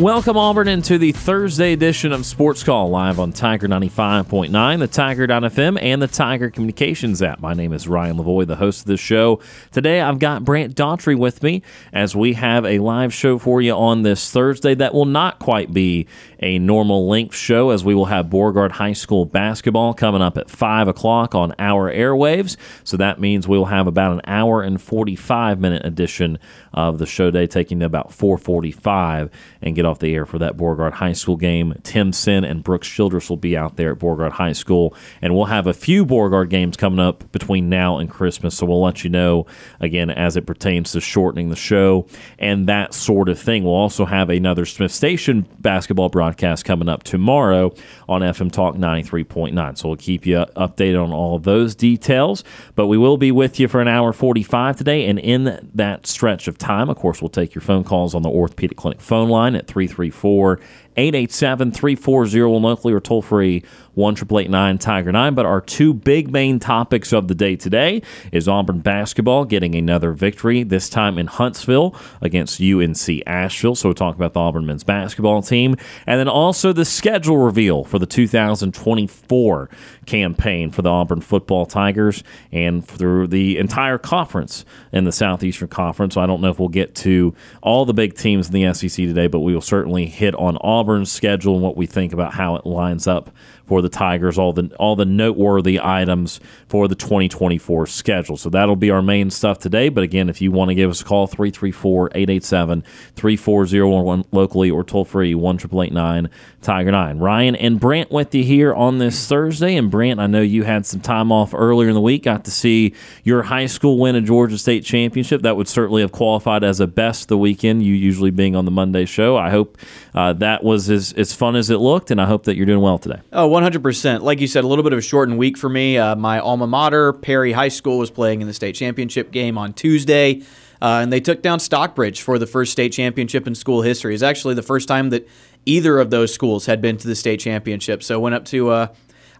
Welcome, Auburn, into the Thursday edition of Sports Call live on Tiger 95.9, the Tiger.fm, and the Tiger Communications app. My name is Ryan Lavoie, the host of this show. Today, I've got Brant Daughtry with me as we have a live show for you on this Thursday that will not quite be a normal length show as we will have Beauregard High School basketball coming up at 5 o'clock on our airwaves. So that means we'll have about an hour and 45 minute edition of the show day, taking about 445 and get off the air for that Beauregard High School game. Tim Sin and Brooks Childress will be out there at Beauregard High School, and we'll have a few Beauregard games coming up between now and Christmas. So we'll let you know again as it pertains to shortening the show and that sort of thing. We'll also have another Smiths Station basketball broadcast coming up tomorrow on FM Talk 93.9. So we'll keep you updated on all those details. But we will be with you for an hour 45 today, and in that stretch of time, of course, we'll take your phone calls on the Orthopedic Clinic phone line at 334 887 340 locally or toll free 1 Tiger 9. But our two big main topics of the day today is Auburn basketball getting another victory, this time in Huntsville against UNC Asheville. So we'll talk about the Auburn men's basketball team. And then also the schedule reveal for the 2024 campaign for the Auburn football Tigers and through the entire conference in the Southeastern Conference. So I don't know if we'll get to all the big teams in the SEC today, but we will certainly hit on Auburn's schedule and what we think about how it lines up for the Tigers, all the all the noteworthy items for the 2024 schedule. So that'll be our main stuff today. But again, if you want to give us a call, 334-887-3401 locally or toll free 1 Tiger 9. Ryan and Brant with you here on this Thursday. And Brant, I know you had some time off earlier in the week, got to see your high school win a Georgia State championship. That would certainly have qualified as a best the weekend, you usually being on the Monday show. I hope uh, that was as, as fun as it looked, and I hope that you're doing well today. Oh, 100%. Like you said, a little bit of a shortened week for me. Uh, my alma mater, Perry High School, was playing in the state championship game on Tuesday, uh, and they took down Stockbridge for the first state championship in school history. It's actually the first time that either of those schools had been to the state championship. So went up to uh,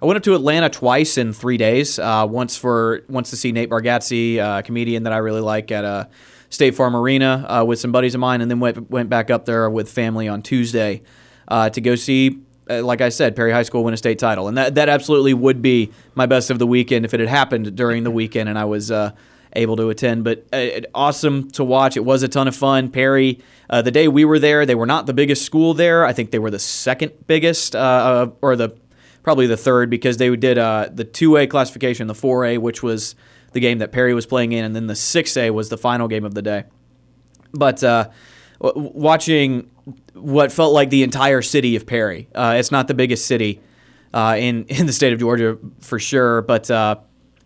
I went up to Atlanta twice in three days. Uh, once for once to see Nate Bargatze, a comedian that I really like at uh, State Farm Arena uh, with some buddies of mine, and then went went back up there with family on Tuesday uh, to go see uh, like I said, Perry High School win a state title, and that that absolutely would be my best of the weekend if it had happened during the weekend and I was uh, able to attend. But uh, awesome to watch. It was a ton of fun. Perry, uh, the day we were there, they were not the biggest school there. I think they were the second biggest, uh, or the probably the third because they did uh, the two A classification, the four A, which was the game that Perry was playing in, and then the six A was the final game of the day. But watching what felt like the entire city of Perry. Uh, it's not the biggest city uh, in in the state of Georgia for sure, but uh,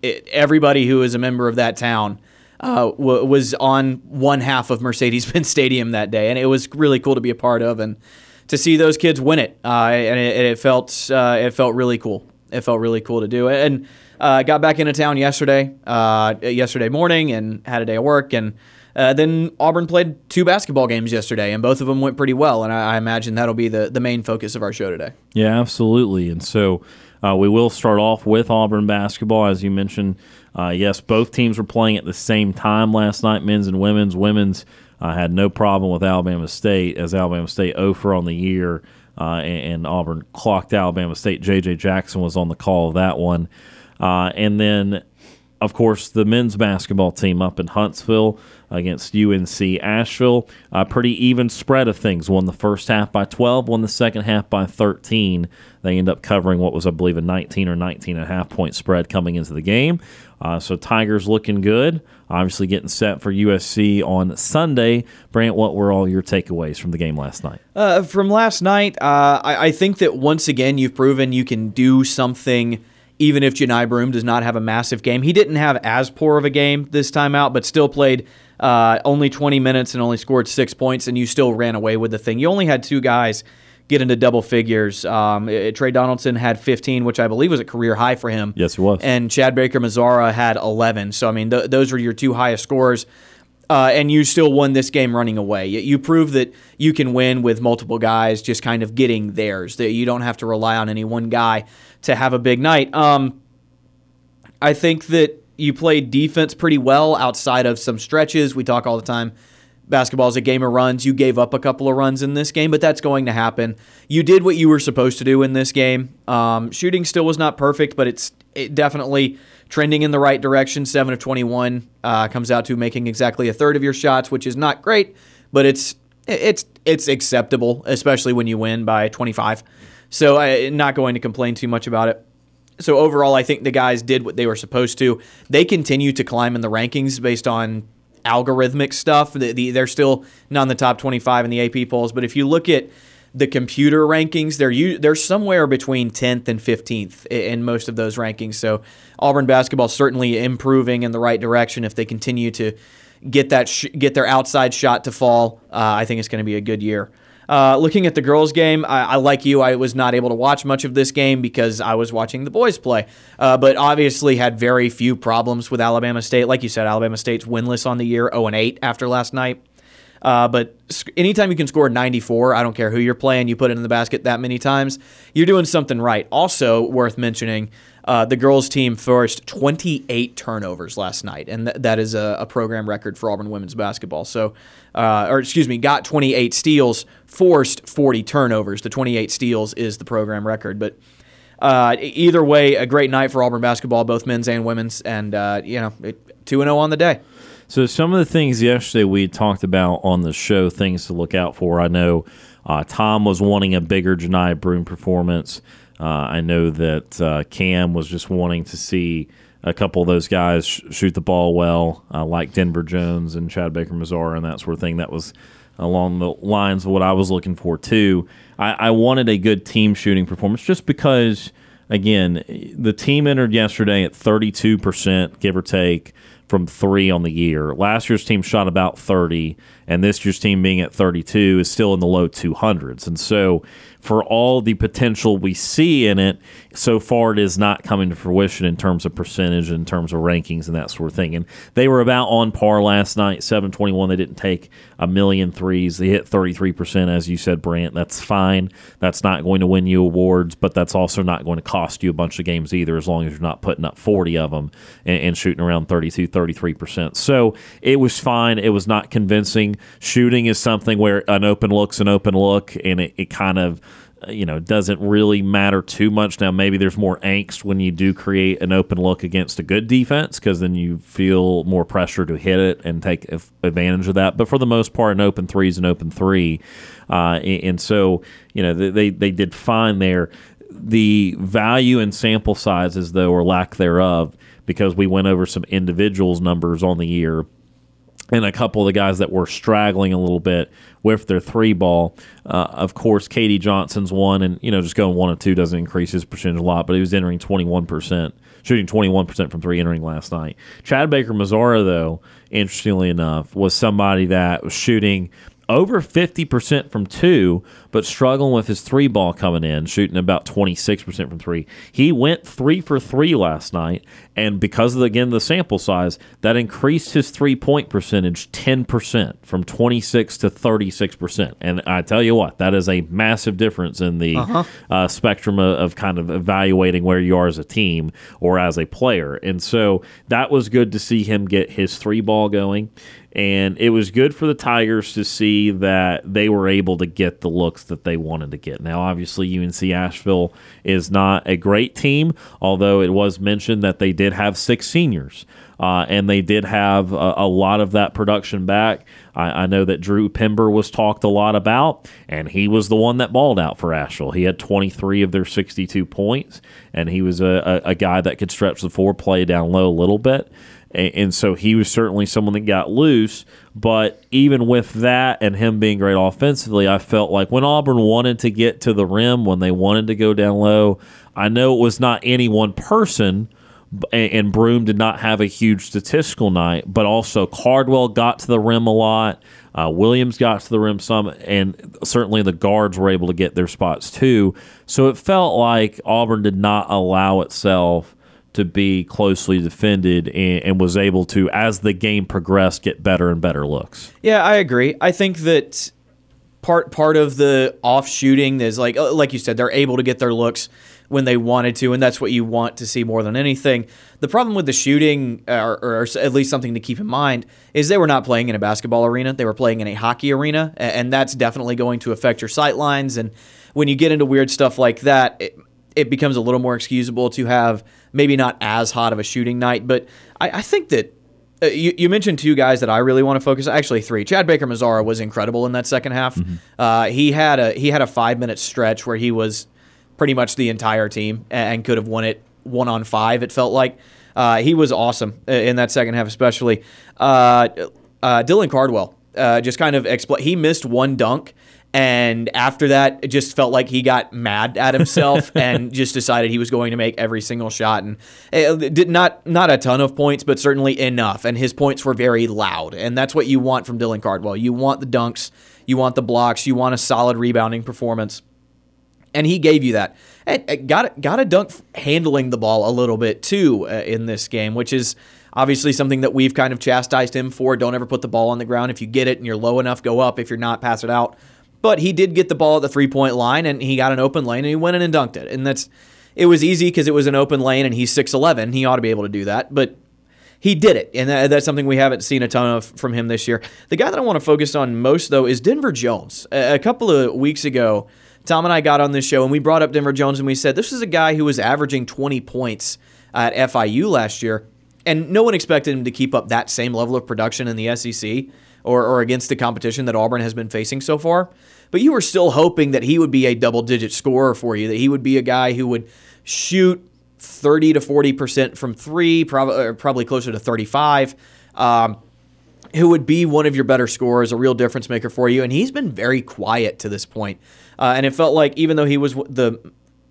it, everybody who is a member of that town uh, w- was on one half of Mercedes-Benz Stadium that day, and it was really cool to be a part of and to see those kids win it. Uh, and it, it felt uh, it felt really cool. It felt really cool to do it, and I got back into town yesterday yesterday morning and had a day of work and. Uh, then Auburn played two basketball games yesterday, and both of them went pretty well. And I, I imagine that'll be the, the main focus of our show today. Yeah, absolutely. And so uh, we will start off with Auburn basketball. As you mentioned, uh, yes, both teams were playing at the same time last night, men's and women's. Women's uh, had no problem with Alabama State, as Alabama State over on the year, uh, and, and, Auburn clocked Alabama State. J.J. Jackson was on the call of that one. Uh, and then of course, the men's basketball team up in Huntsville against UNC Asheville. A pretty even spread of things. Won the first half by 12, won the second half by 13. They end up covering what was, I believe, a 19 or 19 and a half point spread coming into the game. Uh, so Tigers looking good. Obviously getting set for USC on Sunday. Brant, what were all your takeaways from the game last night? Uh, from last night, uh, I, I, think that once again you've proven you can do something even if Johni Broome does not have a massive game. He didn't have as poor of a game this time out, but still played uh, only 20 minutes and only scored six points, and you still ran away with the thing. You only had two guys get into double figures. Um, Tre Donaldson had 15, which I believe was a career high for him. Yes, it was. And Chad Baker Mazara had 11. So, I mean, th- those were your two highest scores. Uh, and you still won this game running away. You prove that you can win with multiple guys just kind of getting theirs. That you don't have to rely on any one guy to have a big night. Um, I think that you played defense pretty well outside of some stretches. We talk all the time basketball is a game of runs. You gave up a couple of runs in this game, but that's going to happen. You did what you were supposed to do in this game. Um, shooting still was not perfect, but it's it definitely trending in the right direction. Seven of twenty-one uh, comes out to making exactly a third of your shots, which is not great, but it's it's it's acceptable, especially when you win by twenty-five. So I'm not going to complain too much about it. So overall, I think the guys did what they were supposed to. They continue to climb in the rankings based on algorithmic stuff. The, the, they're still not in the top 25 in the AP polls, but if you look at the computer rankings, they're they're somewhere between 10th and 15th in most of those rankings. So Auburn basketball certainly improving in the right direction if they continue to get that sh- get their outside shot to fall. Uh, I think it's going to be a good year. Uh, looking at the girls' game, I, I, like you. I was not able to watch much of this game because I was watching the boys play, uh, but obviously had very few problems with Alabama State. Like you said, Alabama State's winless on the year, 0 and 8 after last night. Uh, but anytime you can score 94, I don't care who you're playing, you put it in the basket that many times, you're doing something right. Also, worth mentioning, uh, the girls' team forced 28 turnovers last night, and th- that is a, a, program record for Auburn women's basketball. So, uh, or excuse me, got 28 steals, forced 40 turnovers. The 28 steals is the program record, but. Uh, either way, a great night for Auburn basketball, both men's and women's, and uh, you know, two and zero oh on the day. So some of the things yesterday we talked about on the show, things to look out for. I know uh, Tom was wanting a bigger Johni Broome performance. Uh, I know that uh, Cam was just wanting to see a couple of those guys sh- shoot the ball well, uh, like Denver Jones and Chad Baker Mazara and that sort of thing. That was along the lines of what I was looking for too. I, I wanted a good team shooting performance just because, again, the team entered yesterday at 32%, give or take from three on the year. Last year's team shot about 30, and this year's team being at 32 is still in the low 200s. And so for all the potential we see in it, so far it is not coming to fruition in terms of percentage, in terms of rankings, and that sort of thing. And they were about on par last night, 721. They didn't take a million threes. They hit 33%, as you said, Brant. That's fine. That's not going to win you awards, but that's also not going to cost you a bunch of games either, as long as you're not putting up 40 of them and, and shooting around 32, 33%. So it was fine. It was not convincing. Shooting is something where an open look's an open look, and it, it kind of you know, doesn't really matter too much. Now, maybe there's more angst when you do create an open look against a good defense because then you feel more pressure to hit it and take advantage of that. But for the most part, an open three is an open three. Uh, and so, you know, they, they did fine there. The value and sample sizes, though, or lack thereof, because we went over some individuals' numbers on the year and a couple of the guys that were straggling a little bit with their three ball. Uh, of course, KD Johnson's one, and you know, just going one and two doesn't increase his percentage a lot, but he was entering 21%, shooting 21% from three entering last night. Chad Baker Mazara, though, interestingly enough, was somebody that was shooting over 50% from two, but struggling with his three ball coming in, shooting about 26% from three. He went three for three last night, and because of, again, the sample size, that increased his three point percentage 10% from 26 to 36%. And I tell you what, that is a massive difference in the uh-huh. uh, spectrum of, of kind of evaluating where you are as a team or as a player. And so that was good to see him get his three ball going and it was good for the Tigers to see that they were able to get the looks that they wanted to get. Now, obviously, UNC Asheville is not a great team, although it was mentioned that they did have six seniors. Uh, and they did have a, a, lot of that production back. I, I, know that Drew Pember was talked a lot about, and he was the one that balled out for Asheville. He had 23 of their 62 points, and he was a, a, a guy that could stretch the four play down low a little bit. And, so he was certainly someone that got loose. But even with that and him being great offensively, I felt like when Auburn wanted to get to the rim, when they wanted to go down low, I know it was not any one person and Broome did not have a huge statistical night, but also Cardwell got to the rim a lot. Uh, Williams got to the rim some, and certainly the guards were able to get their spots too. So it felt like Auburn did not allow itself to be closely defended and, and, was able to, as the game progressed, get better and better looks. Yeah, I agree. I think that part part of the off shooting is like uh, like you said, they're able to get their looks when they wanted to, and that's what you want to see more than anything. The problem with the shooting, or, or, at least something to keep in mind, is they were not playing in a basketball arena; they were playing in a hockey arena, and that's definitely going to affect your sight lines. And when you get into weird stuff like that, it, it becomes a little more excusable to have maybe not as hot of a shooting night. But I, I think that uh, you, you, mentioned two guys that I really want to focus. Actually, three. Chad Baker Mazara was incredible in that second half. Mm-hmm. Uh, he had a he had a five minute stretch where he was pretty much the entire team and could have won it one on five. It felt like uh, he was awesome in that second half, especially. Uh, uh, Dylan Cardwell uh, just kind of expl- he missed one dunk. And after that, it just felt like he got mad at himself and just decided he was going to make every single shot. And it did not not a ton of points, but certainly enough. And his points were very loud. And that's what you want from Dylan Cardwell. You want the dunks, you want the blocks, you want a solid rebounding performance and he gave you that. And got got a dunk handling the ball a little bit too uh, in this game, which is obviously something that we've kind of chastised him for. Don't ever put the ball on the ground. If you get it and you're low enough, go up. If you're not, pass it out. But he did get the ball at the three point line, and he got an open lane, and he went in and dunked it. And that's it was easy because it was an open lane, and he's six eleven. He ought to be able to do that, but. He did it, and that's something we haven't seen a ton of from him this year. The guy that I want to focus on most, though, is Denver Jones. A couple of weeks ago, Tom and I got on this show and we brought up Denver Jones and we said this is a guy who was averaging 20 points at FIU last year, and no one expected him to keep up that same level of production in the SEC or, or against the competition that Auburn has been facing so far. But you were still hoping that he would be a double digit scorer for you, that he would be a guy who would shoot 30 to 40% from three, probably, probably closer to 35. Um, who would be one of your better scorers, a real difference maker for you. And he's been very quiet to this point. Uh, and it felt like even though he was the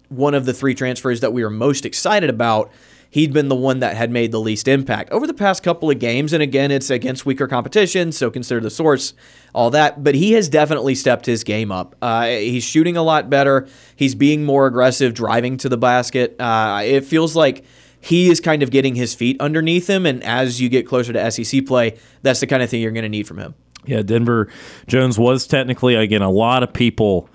one of the three transfers that we were most excited about, he'd been the one that had made the least impact over the past couple of games. And again, it's against weaker competition, so consider the source, all that. But he has definitely stepped his game up. Uh, he's shooting a lot better. He's being more aggressive, driving to the basket. Uh, it feels like he is kind of getting his feet underneath him. And as you get closer to SEC play, that's the kind of thing you're going to need from him. Yeah, Denver Jones was technically, again, a lot of people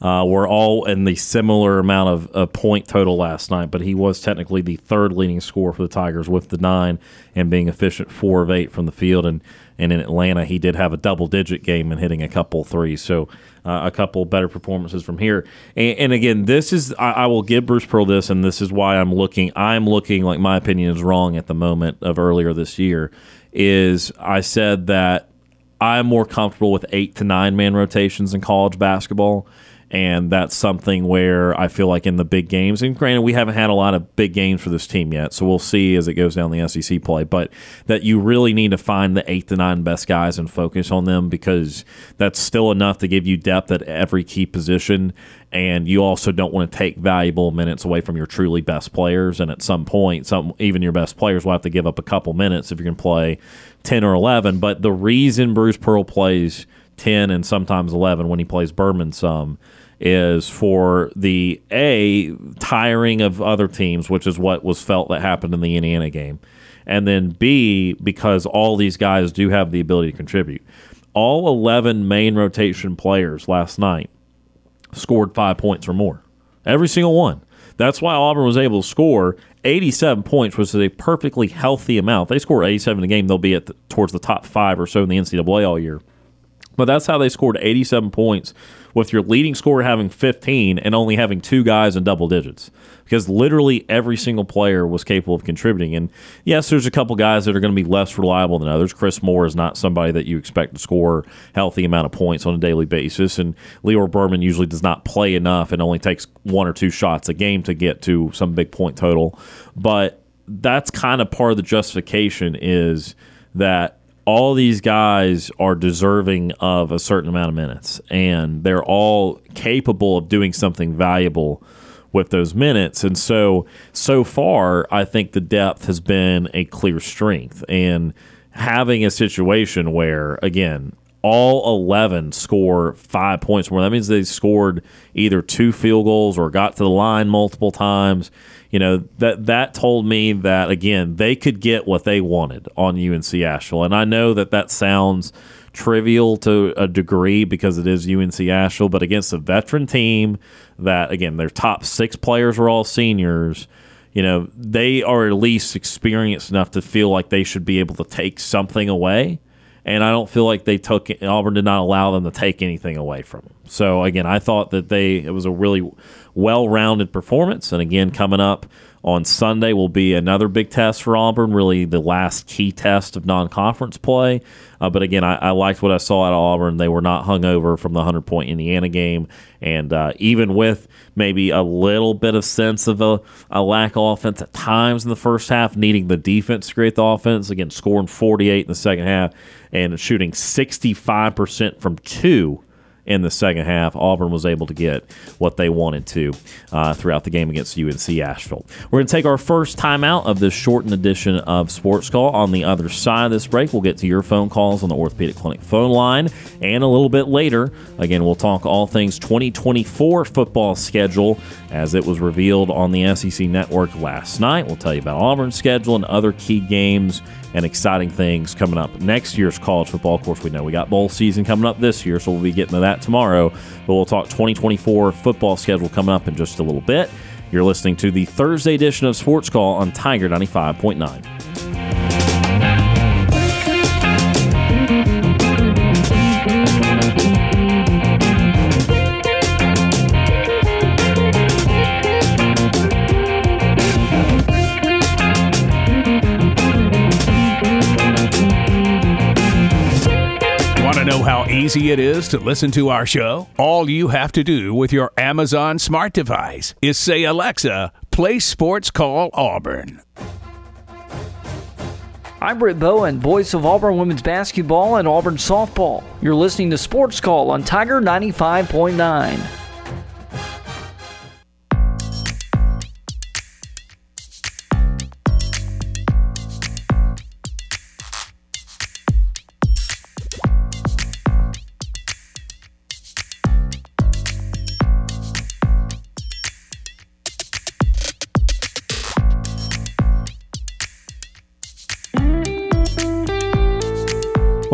uh, were all in the similar amount of, of, point total last night, but he was technically the third leading scorer for the Tigers with the nine and being efficient four of eight from the field. And, and in Atlanta, he did have a double digit game and hitting a couple threes. So uh, a couple better performances from here. And, and again, this is, I, I, will give Bruce Pearl this, and this is why I'm looking, I'm looking like my opinion is wrong at the moment of earlier this year, is I said that I'm more comfortable with eight to nine man rotations in college basketball and that's something where I feel like in the big games, and granted, we haven't had a lot of big games for this team yet, so we'll see as it goes down the SEC play, but that you really need to find the eight to nine best guys and focus on them because that's still enough to give you depth at every key position, and you also don't want to take valuable minutes away from your truly best players, and at some point, some even your best players will have to give up a couple minutes if going to play 10 or 11, but the reason Bruce Pearl plays 10 and sometimes 11 when he plays Berman some is for the A, tiring of other teams, which is what was felt that happened in the Indiana game. And then B, because all these guys do have the ability to contribute. All 11 main rotation players last night scored five points or more. Every single one. That's why Auburn was able to score 87 points, which is a perfectly healthy amount. They score 87 in a game, they'll be at the, towards the top five or so in the NCAA all year. But that's how they scored 87 points with your leading scorer having 15 and only having two guys in double digits because literally every single player was capable of contributing. And yes, there's a couple guys that are going to be less reliable than others. Chris Moore is not somebody that you expect to score healthy amount of points on a daily basis, and Lior Berman usually does not play enough and only takes one or two shots a game to get to some big point total. But that's kind of part of the justification is that all these guys are deserving of a certain amount of minutes and they're all capable of doing something valuable with those minutes. And so, so far, I think the depth has been a clear strength. And having a situation where, again, all 11 score five points more. That means they scored either two field goals or got to the line multiple times. You know, that that told me that again, they could get what they wanted on UNC Asheville. And I know that that sounds trivial to a degree because it is UNC Asheville, but against a veteran team that again, their top 6 players were all seniors you know, they are at least experienced enough to feel like they should be able to take something away and I don't feel like they took Auburn did not allow them to take anything away from them. So again, I thought that they it was a really well-rounded performance, and again, coming up on Sunday will be another big test for Auburn, really the last key test of non conference play. Uh, but again, I, I, liked what I saw out of Auburn. They were not hung over from the 100 point Indiana game. And uh, even with maybe a little bit of sense of a, a, lack of offense at times in the first half, needing the defense to create the offense, again, scoring 48 in the second half and shooting 65% from two in the second half. Auburn was able to get what they wanted to uh, throughout the game against UNC Asheville. We're going to take our first timeout of this shortened edition of Sports Call. On the other side of this break, we'll get to your phone calls on the Orthopedic Clinic phone line. And a little bit later, again, we'll talk all things 2024 football schedule as it was revealed on the SEC network last night. We'll tell you about Auburn's schedule and other key games and exciting things coming up next year's college football. Of course, we know we got bowl season coming up this year, so we'll be getting to that tomorrow. But we'll talk 2024 football schedule coming up in just a little bit. You're listening to the Thursday edition of Sports Call on Tiger 95.9. easy it is to listen to our show? All you have to do with your Amazon smart device is say, Alexa, play Sports Call Auburn. I'm Britt Bowen, voice of Auburn women's basketball and Auburn softball. You're listening to Sports Call on Tiger 95.9.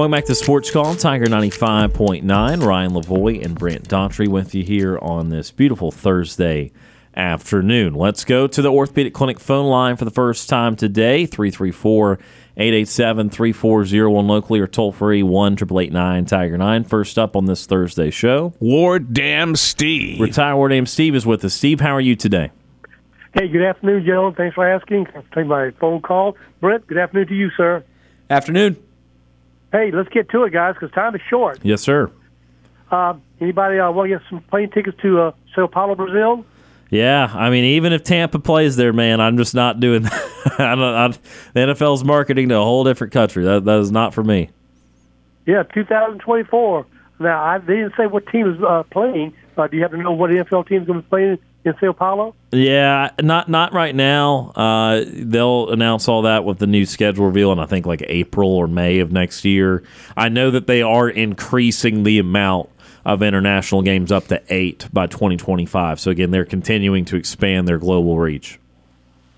Welcome back to Sports Call, Tiger 95.9. Ryan Lavoie and Brant Daughtry with you here on this beautiful Thursday afternoon. Let's go to the Orthopedic Clinic phone line for the first time today 334 887 3401 locally or toll free 1 Tiger 9. First up on this Thursday show, War Damn Steve. Retired War Damn Steve is with us. Steve, how are you today? Hey, good afternoon, gentlemen. Thanks for asking. Take my phone call. Brent, good afternoon to you, sir. Afternoon. Hey, let's get to it, guys, because time is short. Yes, sir. Uh, anybody uh, want to get some plane tickets to uh, Sao Paulo, Brazil? Yeah, I mean, even if Tampa plays there, man, I'm just not doing that. I don't, I, the NFL's marketing to a whole different country. That that is not for me. Yeah, 2024. Now, I, they didn't say what team is uh, playing. Uh, do you happen to know what NFL team is going to be playing in Sao Paulo? Yeah, not not right now. Uh, they'll announce all that with the new schedule reveal in I think like April or May of next year. I know that they are increasing the amount of international games up to eight by 2025. So again, they're continuing to expand their global reach.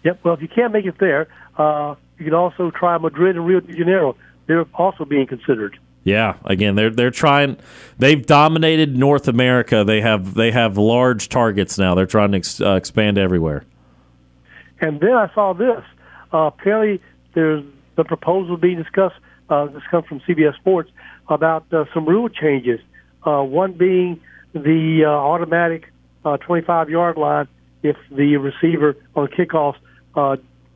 Yep. Well, if you can't make it there, uh, you can also try Madrid and Rio de Janeiro. They're also being considered. Yeah, again, they're they're trying. They've dominated North America. They have they have large targets now. They're trying to ex, uh, expand everywhere. And then I saw this. Uh, apparently, there's the proposal being discussed. Uh, this comes from CBS Sports about uh, some rule changes. Uh, one being the uh, automatic uh, 25 yard line if the receiver on kickoffs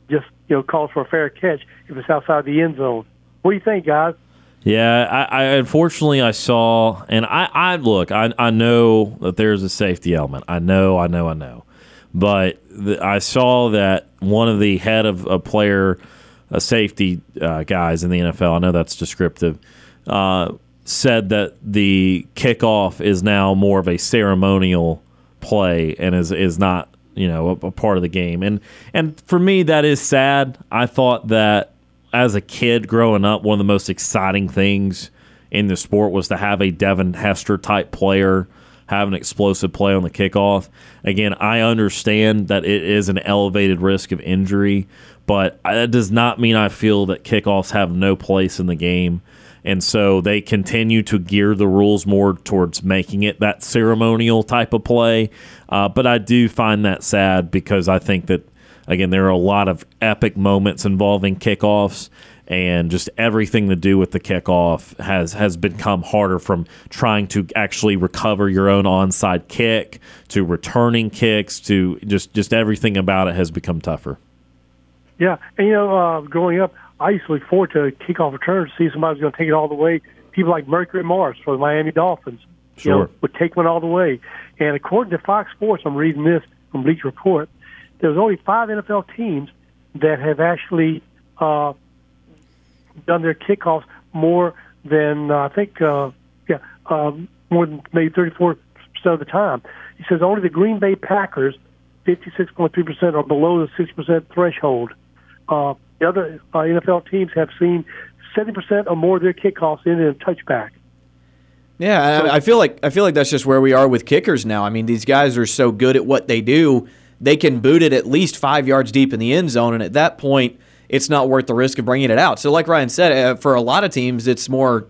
just you know calls for a fair catch if it's outside the end zone. What do you think, guys? Yeah, I, I unfortunately I saw, and I, I look, I, I know that there's a safety element. I know, I know, I know, but the, I saw that one of the head of a player, a safety uh, guys in the NFL. I know that's descriptive. Uh, said that the kickoff is now more of a ceremonial play and is is not you know a, a part of the game. And and for me that is sad. I thought that as a kid growing up, one of the most exciting things in the sport was to have a Devin Hester type player have an explosive play on the kickoff. Again, I understand that it is an elevated risk of injury, but that does not mean I feel that kickoffs have no place in the game. And so they continue to gear the rules more towards making it that ceremonial type of play. Uh, but I do find that sad because I think that Again, there are a lot of epic moments involving kickoffs, and just everything to do with the kickoff has has become harder from trying to actually recover your own onside kick to returning kicks to just just everything about it has become tougher. Yeah, and you know, uh, growing up, I used to look forward to kickoff returns to see somebody's going to take it all the way. People like Mercury Morris for the Miami Dolphins, sure. you know, would take one all the way. And according to Fox Sports, I'm reading this from Bleacher Report there's only five NFL teams that have actually uh, done their kickoffs more than uh, I think, uh, yeah, um, more than maybe 34 percent of the time. He says only the Green Bay Packers, 56.3 percent, are below the 60 percent threshold. Uh, the other uh, NFL teams have seen 70 percent or more of their kickoffs in a touchback. Yeah, I, I feel like I feel like that's just where we are with kickers now. I mean, these guys are so good at what they do they can boot it at least five yards deep in the end zone, and at that point, it's not worth the risk of bringing it out. So, like Ryan said, uh, for a lot of teams, it's more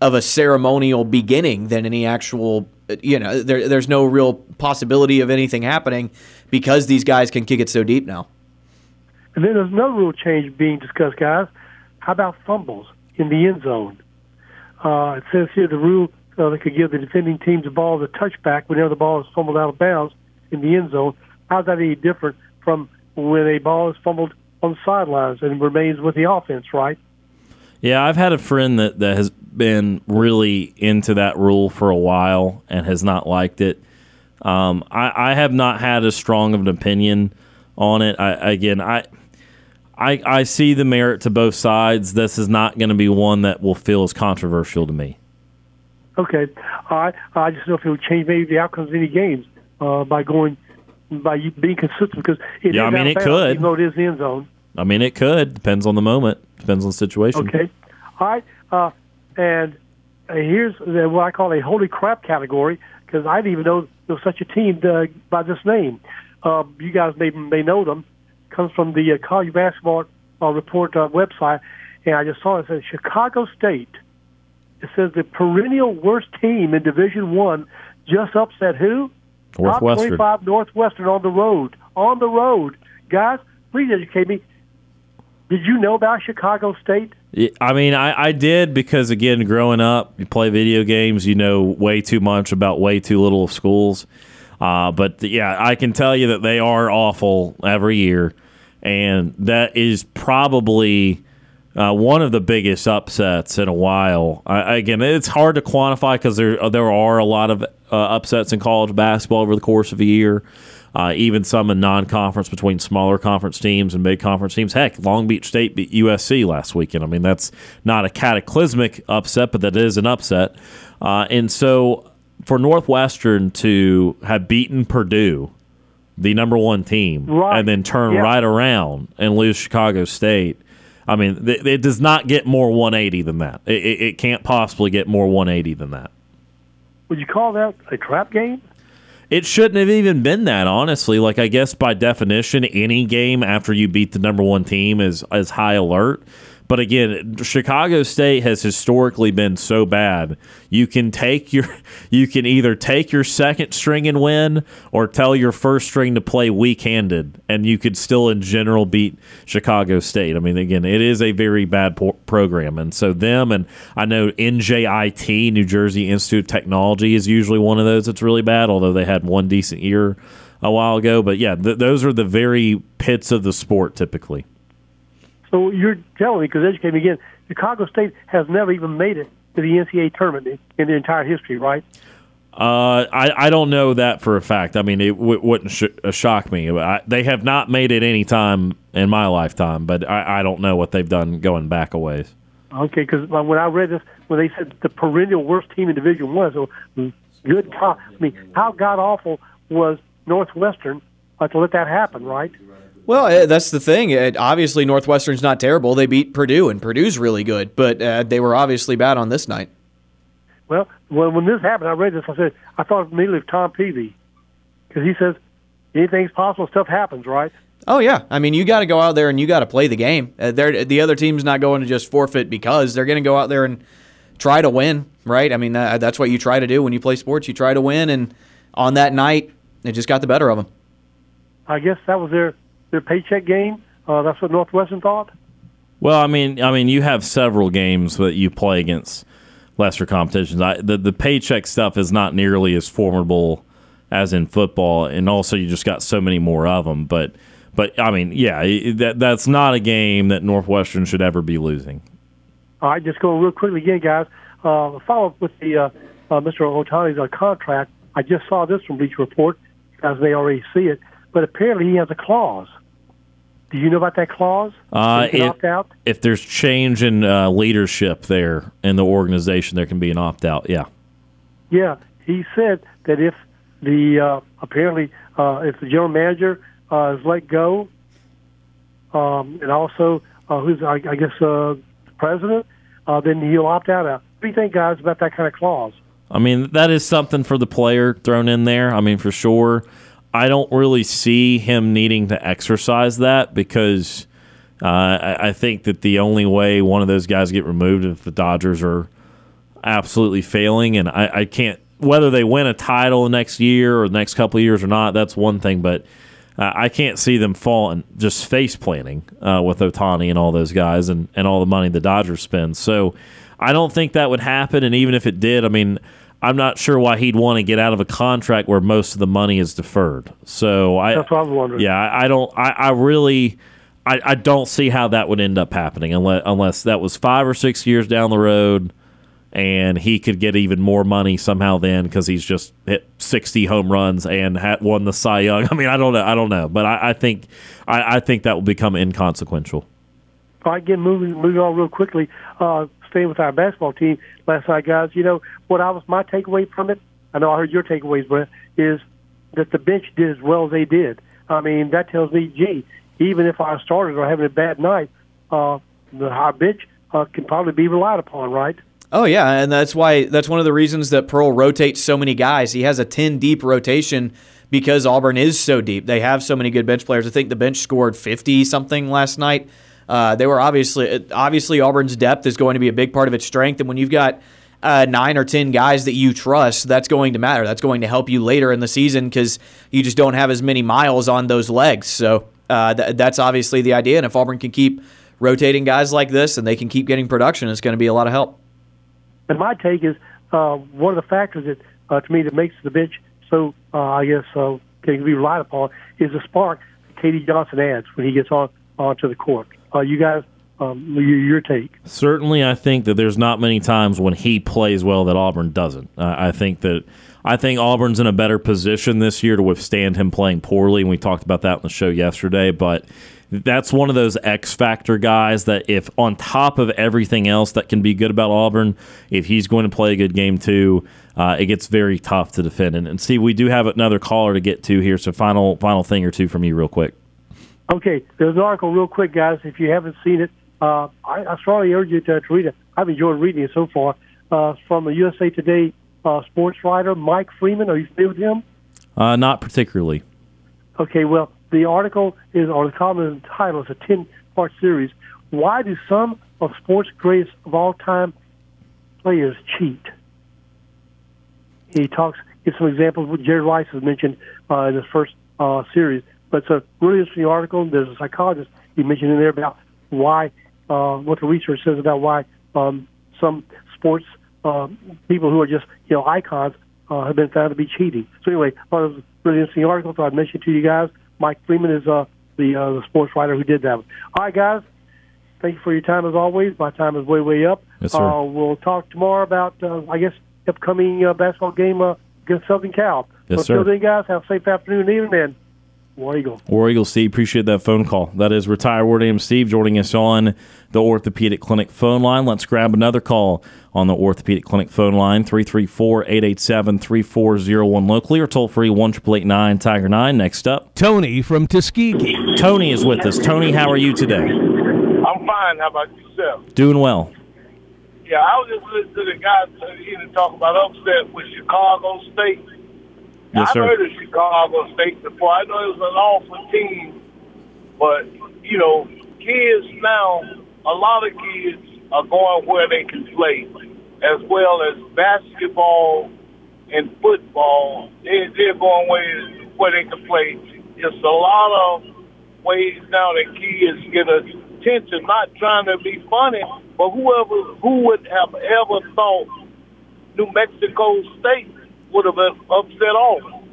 of a ceremonial beginning than any actual. You know, there, there's no real possibility of anything happening because these guys can kick it so deep now. And then there's another rule change being discussed, guys. How about fumbles in the end zone? Uh, it says here the rule uh, that could give the defending team the ball the touchback whenever the ball is fumbled out of bounds in the end zone How's that any different from when a ball is fumbled on the sidelines and remains with the offense, right? Yeah, I've had a friend that, that has been really into that rule for a while and has not liked it. Um, I, I have not had as strong of an opinion on it. I, again, I, I, I see the merit to both sides. This is not going to be one that will feel as controversial to me. Okay, I I just don't know if it would change maybe the outcomes of any games uh, by going by being consistent because it yeah, I mean it could, even though it is the end zone. I mean it could. Depends on the moment. Depends on the situation. Okay, all right. Uh, and uh, here's what I call a holy crap category because I didn't even know there was such a team uh, by this name. Uh, you guys may may know them. Comes from the uh, college basketball uh, report uh, website, and I just saw it. it says Chicago State. It says the perennial worst team in Division One just upset who? Northwestern. Top 25 Northwestern on the road. On the road. Guys, please educate me. Did you know about Chicago State? I mean, I, I did because, again, growing up, you play video games, you know way too much about way too little of schools. Uh, but yeah, I can tell you that they are awful every year. And that is probably uh, one of the biggest upsets in a while. I, again, it's hard to quantify because there there are a lot of uh, upsets in college basketball over the course of a year. Uh, even some in non-conference between smaller conference teams and mid-conference teams. Heck, Long Beach State beat USC last weekend. I mean, that's not a cataclysmic upset, but that is an upset. Uh, and so, for Northwestern to have beaten Purdue, the number one team, right. and then turn yeah. right around and lose Chicago State I mean, th- it does not get more 180 than that. It, it, it can't possibly get more 180 than that. Would you call that a trap game? It shouldn't have even been that, honestly. Like I guess by definition, any game after you beat the number one team is is high alert. But again, Chicago State has historically been so bad. You can take your you can either take your second string and win or tell your first string to play weak-handed and you could still in general beat Chicago State. I mean again, it is a very bad po- program and so them and I know NJIT, New Jersey Institute of Technology is usually one of those that's really bad, although they had one decent year a while ago, but yeah, th- those are the very pits of the sport typically. So you're telling me, because educate me again, Chicago State has never even made it to the NCAA tournament in the entire history, right? Uh, I, I don't know that for a fact. I mean, it w- wouldn't sh- uh, shock me. I, they have not made it any time in my lifetime, but I, I don't know what they've done going back a ways. Okay, because when I read this, when they said the perennial worst team in Division One, so good. God, I mean, how god awful was Northwestern uh, to let that happen, right? Well, eh, that's the thing. It, obviously, Northwestern's not terrible. They beat Purdue, and Purdue's really good, but uh, they were obviously bad on this night. Well, when, when this happened, I read this. I said, I thought immediately of Tom Peavy because he says anything's possible. Stuff happens, right? Oh yeah, I mean you got to go out there and you got to play the game. Uh, the other team's not going to just forfeit because they're going to go out there and try to win, right? I mean uh, that's what you try to do when you play sports. You try to win, and on that night, it just got the better of them. I guess that was their their paycheck game. Uh, that's what Northwestern thought. Well, I mean, I mean, you have several games that you play against lesser competitions. I, the the paycheck stuff is not nearly as formidable as in football, and also you just got so many more of them. But but I mean, yeah, that that's not a game that Northwestern should ever be losing. All right, just going real quickly again, guys. Uh, follow up with the uh, uh, Mr. Ohtani's uh, contract. I just saw this from Bleacher Report. Guys may already see it, but apparently he has a clause do you know about that clause? Uh, if, if, there's change in uh, leadership there in the organization, there can be an opt out. Yeah. Yeah, he said that if the uh, apparently uh, if the general manager uh, is let go, um, and also uh, who's I, I guess uh, the president, uh, then he'll opt out. What do you think, guys, about that kind of clause? I mean, that is something for the player thrown in there. I mean, for sure. I don't really see him needing to exercise that because uh, I, I, think that the only way one of those guys get removed if the Dodgers are absolutely failing, and I, I can't whether they win a title next year or the next couple of years or not. That's one thing, but uh, I can't see them falling just face planting uh, with Ohtani and all those guys and, and all the money the Dodgers spend. So I don't think that would happen. And even if it did, I mean. I'm not sure why he'd want to get out of a contract where most of the money is deferred. So I that's what I was wondering. Yeah, I, I don't. I, I really. I, I don't see how that would end up happening unless unless that was five or six years down the road, and he could get even more money somehow then because he's just hit sixty home runs and had won the Cy Young. I mean, I don't know. I don't know, but I, I think I, I think that will become inconsequential. All right, again, moving moving on real quickly. Uh, staying with our basketball team last night, guys. You know what? I was my takeaway from it. I know I heard your takeaways, Brett. Is that the bench did as well as they did. I mean, that tells me, gee, even if our starters are having a bad night, uh, the our bench uh, can probably be relied upon, right? Oh yeah, and that's why that's one of the reasons that Pearl rotates so many guys. He has a ten deep rotation because Auburn is so deep. They have so many good bench players. I think the bench scored fifty something last night. Uh, they were obviously obviously Auburn's depth is going to be a big part of its strength, and when you've got uh, nine or ten guys that you trust, that's going to matter. That's going to help you later in the season because you just don't have as many miles on those legs. So uh, th- that's obviously the idea. And if Auburn can keep rotating guys like this and they can keep getting production, it's going to be a lot of help. And my take is uh, one of the factors that uh, to me that makes the bench so uh, I guess uh, can be relied upon is the spark that KD Johnson adds when he gets on onto the court. Uh, you guys, um, your, your, take. Certainly, I think that there's not many times when he plays well that Auburn doesn't. Uh, I think that I think Auburn's in a better position this year to withstand him playing poorly, and we talked about that on the show yesterday. But that's one of those X factor guys that if on top of everything else that can be good about Auburn, if he's going to play a good game too, uh, it gets very tough to defend. And, and see, we do have another caller to get to here. So final final thing or two from you, real quick. Okay, there's an article real quick, guys. If you haven't seen it, uh, I, I strongly urge you to, to read it. I've enjoyed reading it so far. Uh, from a USA Today uh, sports writer, Mike Freeman. Are you familiar with him? Uh, not particularly. Okay, well, the article is, or the column title is a 10 part series. Why do some of sports greatest of all time players cheat. He talks, gives some examples. What Jerry Rice has mentioned uh, in his first uh, series, but it's a really interesting article. There's a psychologist he mentioned in there about why, uh, what the research says about why um, some sports uh, people who are just you know icons uh, have been found to be cheating. So anyway, I thought it was a really interesting article. So I mentioned to you guys. Mike Freeman is uh, the uh, the sports writer who did that. All right, guys. Thank you for your time as always. My time is way way up. Yes, sir. Uh, we'll talk tomorrow about uh, I guess upcoming uh, basketball game uh, against Southern Cal. Yes, so sir. Until then, guys, have a safe afternoon and evening. And War Eagle. War Eagle Steve, appreciate that phone call. That is retired War AM Steve joining us on the Orthopedic Clinic phone line. Let's grab another call on the Orthopedic Clinic phone line 334 887 3401 locally or toll free 1 Tiger 9. Next up, Tony from Tuskegee. Tony is with us. Tony, how are you today? I'm fine. How about yourself? Doing well. Yeah, I was just listening to the guys here to talk about upset with Chicago State. Yes, sir. heard of Chicago State before. I know it was an awful team, but you know, kids now, a lot of kids are going where they can play, as well as basketball and football. They, they're going where where they can play. It's a lot of ways now that kids get attention, not trying to be funny, but whoever who would have ever thought New Mexico State would have been upset off.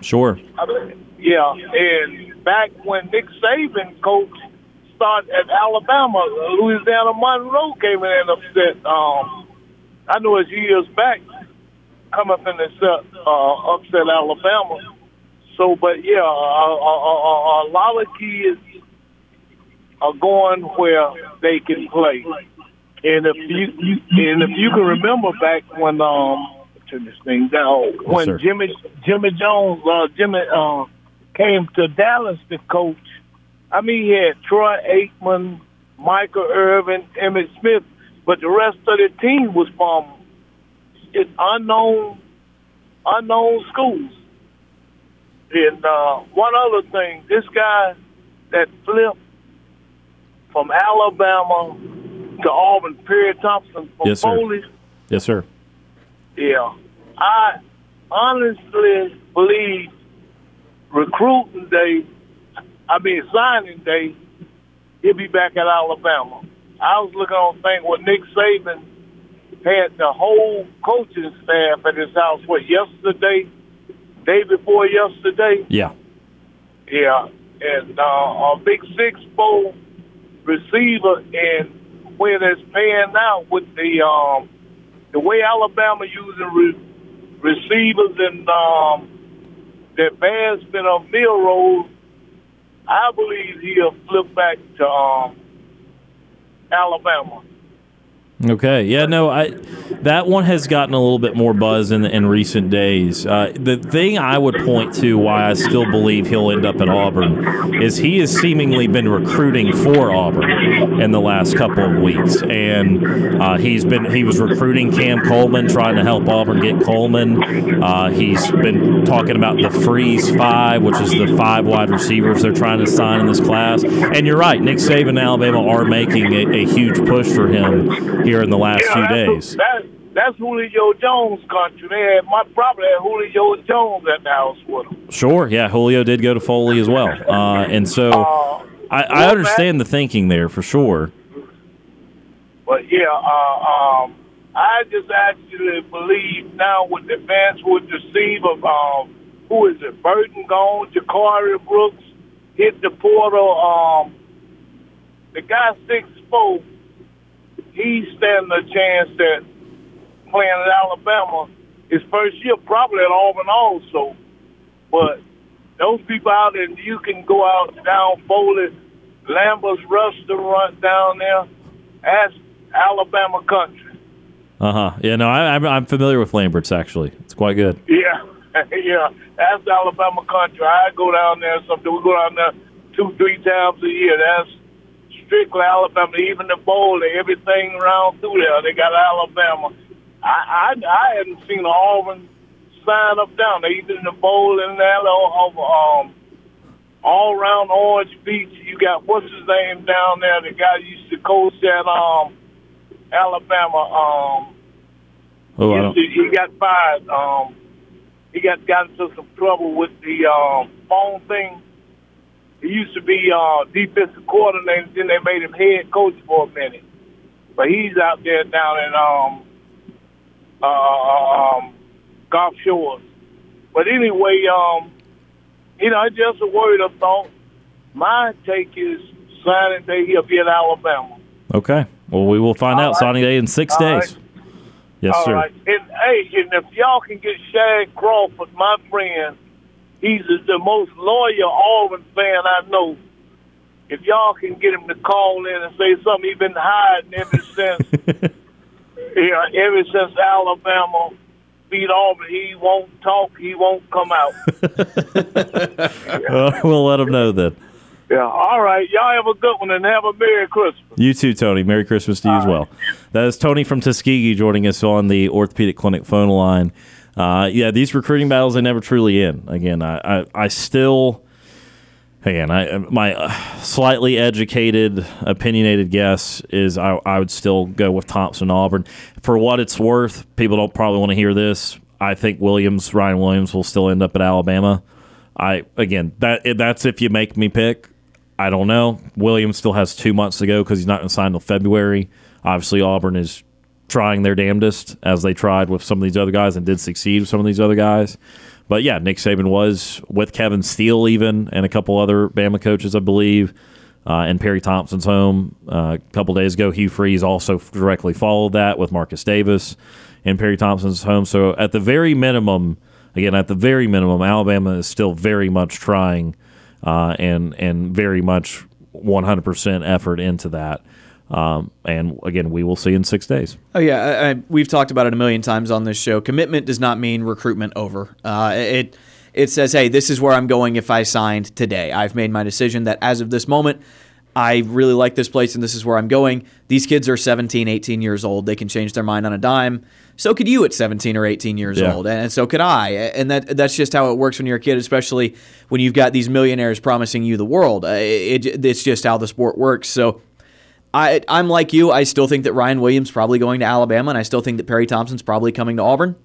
Sure. I mean, yeah, and back when Nick Saban coached started at Alabama, Louisiana Monroe came in and upset. Um, I know it's years back, come up and upset, uh, upset Alabama. So, but yeah, a, a, a, a lot of kids are going where they can play. And if you, you and if you can remember back when um turn this thing down when sir. Jimmy Jimmy Jones uh Jimmy uh came to Dallas to coach. I mean he had Troy Aikman, Michael Irvin, Emmitt Smith, but the rest of the team was from it unknown unknown schools. And uh, one other thing, this guy that flipped from Alabama to Auburn, Perry Thompson from Yes, sir. Foley, Yes, sir. Yeah. I honestly believe recruiting day, I mean signing day, he'll be back at Alabama. I was looking on thing with Nick Saban had the whole coaching staff at his house what yesterday, day before yesterday. Yeah. Yeah, and uh, a big six bowl receiver, and when it's paying out with the um, the way Alabama using re- receivers and um, the advancement of Milroe, I believe he'll flip back to um, Alabama. Okay. Yeah. No. I that one has gotten a little bit more buzz in in recent days. Uh, the thing I would point to why I still believe he'll end up at Auburn is he has seemingly been recruiting for Auburn in the last couple of weeks, and uh, he's been he was recruiting Cam Coleman, trying to help Auburn get Coleman. Uh, he's been talking about the Freeze Five, which is the five wide receivers they're trying to sign in this class. And you're right, Nick Saban and Alabama are making a, a huge push for him here in the last few that's, days. That, that's Julio Jones' country. They had my probably had Julio Jones at the house with him. Sure, yeah, Julio did go to Foley as well, uh, and so Uh, I, I understand the thinking there for sure. But yeah, uh, um, I just actually believe now with the advance with receiver, um, who is it? Burton gone, Ja'Corey Brooks hit the portal. Um, the guy six four, he's standing a chance that playing at Alabama his first year, probably at Auburn also. But those people out there, you can go out down Foley, Lambert's restaurant down there. That's Alabama country. Uh huh. Yeah, no, I, I'm, I'm familiar with Lambert's actually. It's quite good. Yeah, yeah, that's Alabama country. I go down there. Something we go down there two, three times a year. That's strictly Alabama. Even the bowl, everything around through there, they got Alabama. I I, I hadn't seen an Auburn sign up down there, either in the bowl that or, or um all around Orange Beach. You got what's his name down there? The guy used to coach at um, Alabama. Um, Oh, I he, he got fired. Um, he got got into some trouble with the um, phone thing. He used to be uh, defensive coordinator. Then they made him head coach for a minute. But he's out there down in um, uh, um, Gulf Shores. But anyway, um, you know, it's just a word of thought. My take is signing day he'll be in Alabama. okay. Well, we will find out All right. signing day in six All days. right. Yes, All sir. right. And hey, and if y'all can get Shag Crawford, my friend, he's the most loyal Auburn fan I know. If y'all can get him to call in and say something he's been hiding ever since, yeah, ever since Alabama beat Auburn, he won't talk, he won't come out. Uh, we'll let him know then. yeah. All right. Y'all have a good one and have a Merry Christmas. You too, Tony. Merry Christmas to you as well. That is Tony from Tuskegee joining us on the Orthopedic Clinic phone line. Uh, yeah, these recruiting battles they never truly end. Again, I, I, I still, again, I my uh, slightly educated, opinionated guess is I, I would still go with Thompson Auburn. For what it's worth, people don't probably want to hear this. I think Williams, Ryan Williams, will still end up at Alabama. I again that that's if you make me pick. I don't know. Williams still has two months to go because he's not going to sign until February. Obviously, Auburn is trying their damnedest as they tried with some of these other guys and did succeed with some of these other guys. But yeah, Nick Saban was with Kevin Steele even and a couple other Bama coaches, I believe. Uh, and Perry Thompson's home uh, a couple days ago. Hugh Freeze also directly followed that with Marcus Davis and Perry Thompson's home. So at the very minimum, again, at the very minimum, Alabama is still very much trying uh, and and very much 100% effort into that. Um, and again, we will see in six days. Oh yeah, I, I, we've talked about it a million times on this show. Commitment does not mean recruitment over. Uh, it it says, hey, this is where I'm going if I signed today. I've made my decision that as of this moment, I really like this place and this is where I'm going. These kids are 17, 18 years old. They can change their mind on a dime. So could you at 17 or 18 years Yeah. old, and so could I. And that that's just how it works when you're a kid, especially when you've got these millionaires promising you the world. Uh, It, it's just how the sport works. So. I, I'm like you. I still think that Ryan Williams probably going to Alabama, and I still think that Perry Thompson's probably coming to Auburn.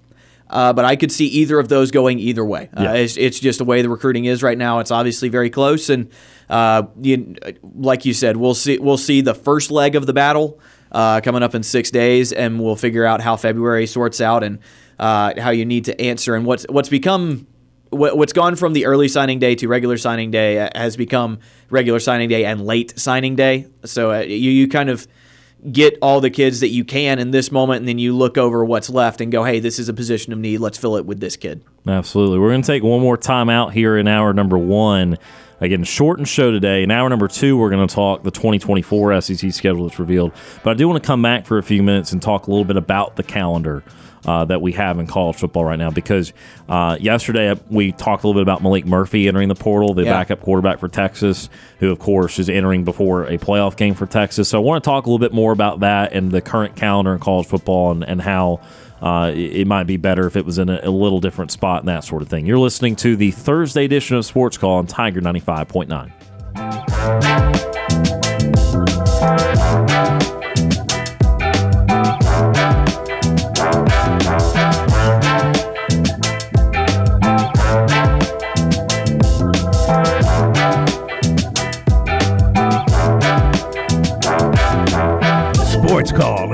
Uh, but I could see either of those going either way. Uh, Yeah. it's, it's just the way the recruiting is right now. It's obviously very close, and uh, you, like you said, we'll see. We'll see the first leg of the battle uh, coming up in six days, and we'll figure out how February sorts out and uh, how you need to answer and what's what's become what's gone from the early signing day to regular signing day uh, has become regular signing day and late signing day. So uh, you you kind of get all the kids that you can in this moment, and then you look over what's left and go, "Hey, this is a position of need. Let's fill it with this kid." Absolutely. We're going to take one more time out here in hour number one. Again, shortened show today. In hour number two, we're going to talk the 2024 SEC schedule that's revealed. But I do want to come back for a few minutes and talk a little bit about the calendar uh, that we have in college football right now. Because uh, yesterday we talked a little bit about Maalik Murphy entering the portal, the Yeah. backup quarterback for Texas, who, of course, is entering before a playoff game for Texas. So I want to talk a little bit more about that and the current calendar in college football and, and how uh, it it might be better if it was in a, a little different spot and that sort of thing. You're listening to the Thursday edition of Sports Call on Tiger 95.9.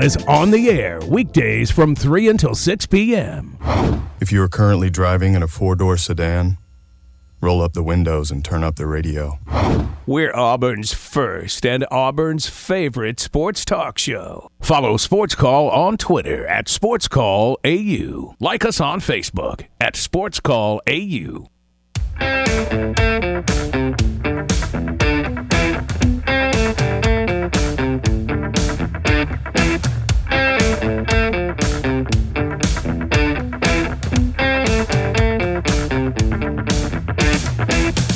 Is on the air weekdays from 3 until 6 p.m. If you are currently driving in a four door sedan, roll up the windows and turn up the radio. We're Auburn's first and Auburn's favorite sports talk show. Follow Sports Call on Twitter at Sports Call AU. Like us on Facebook at Sports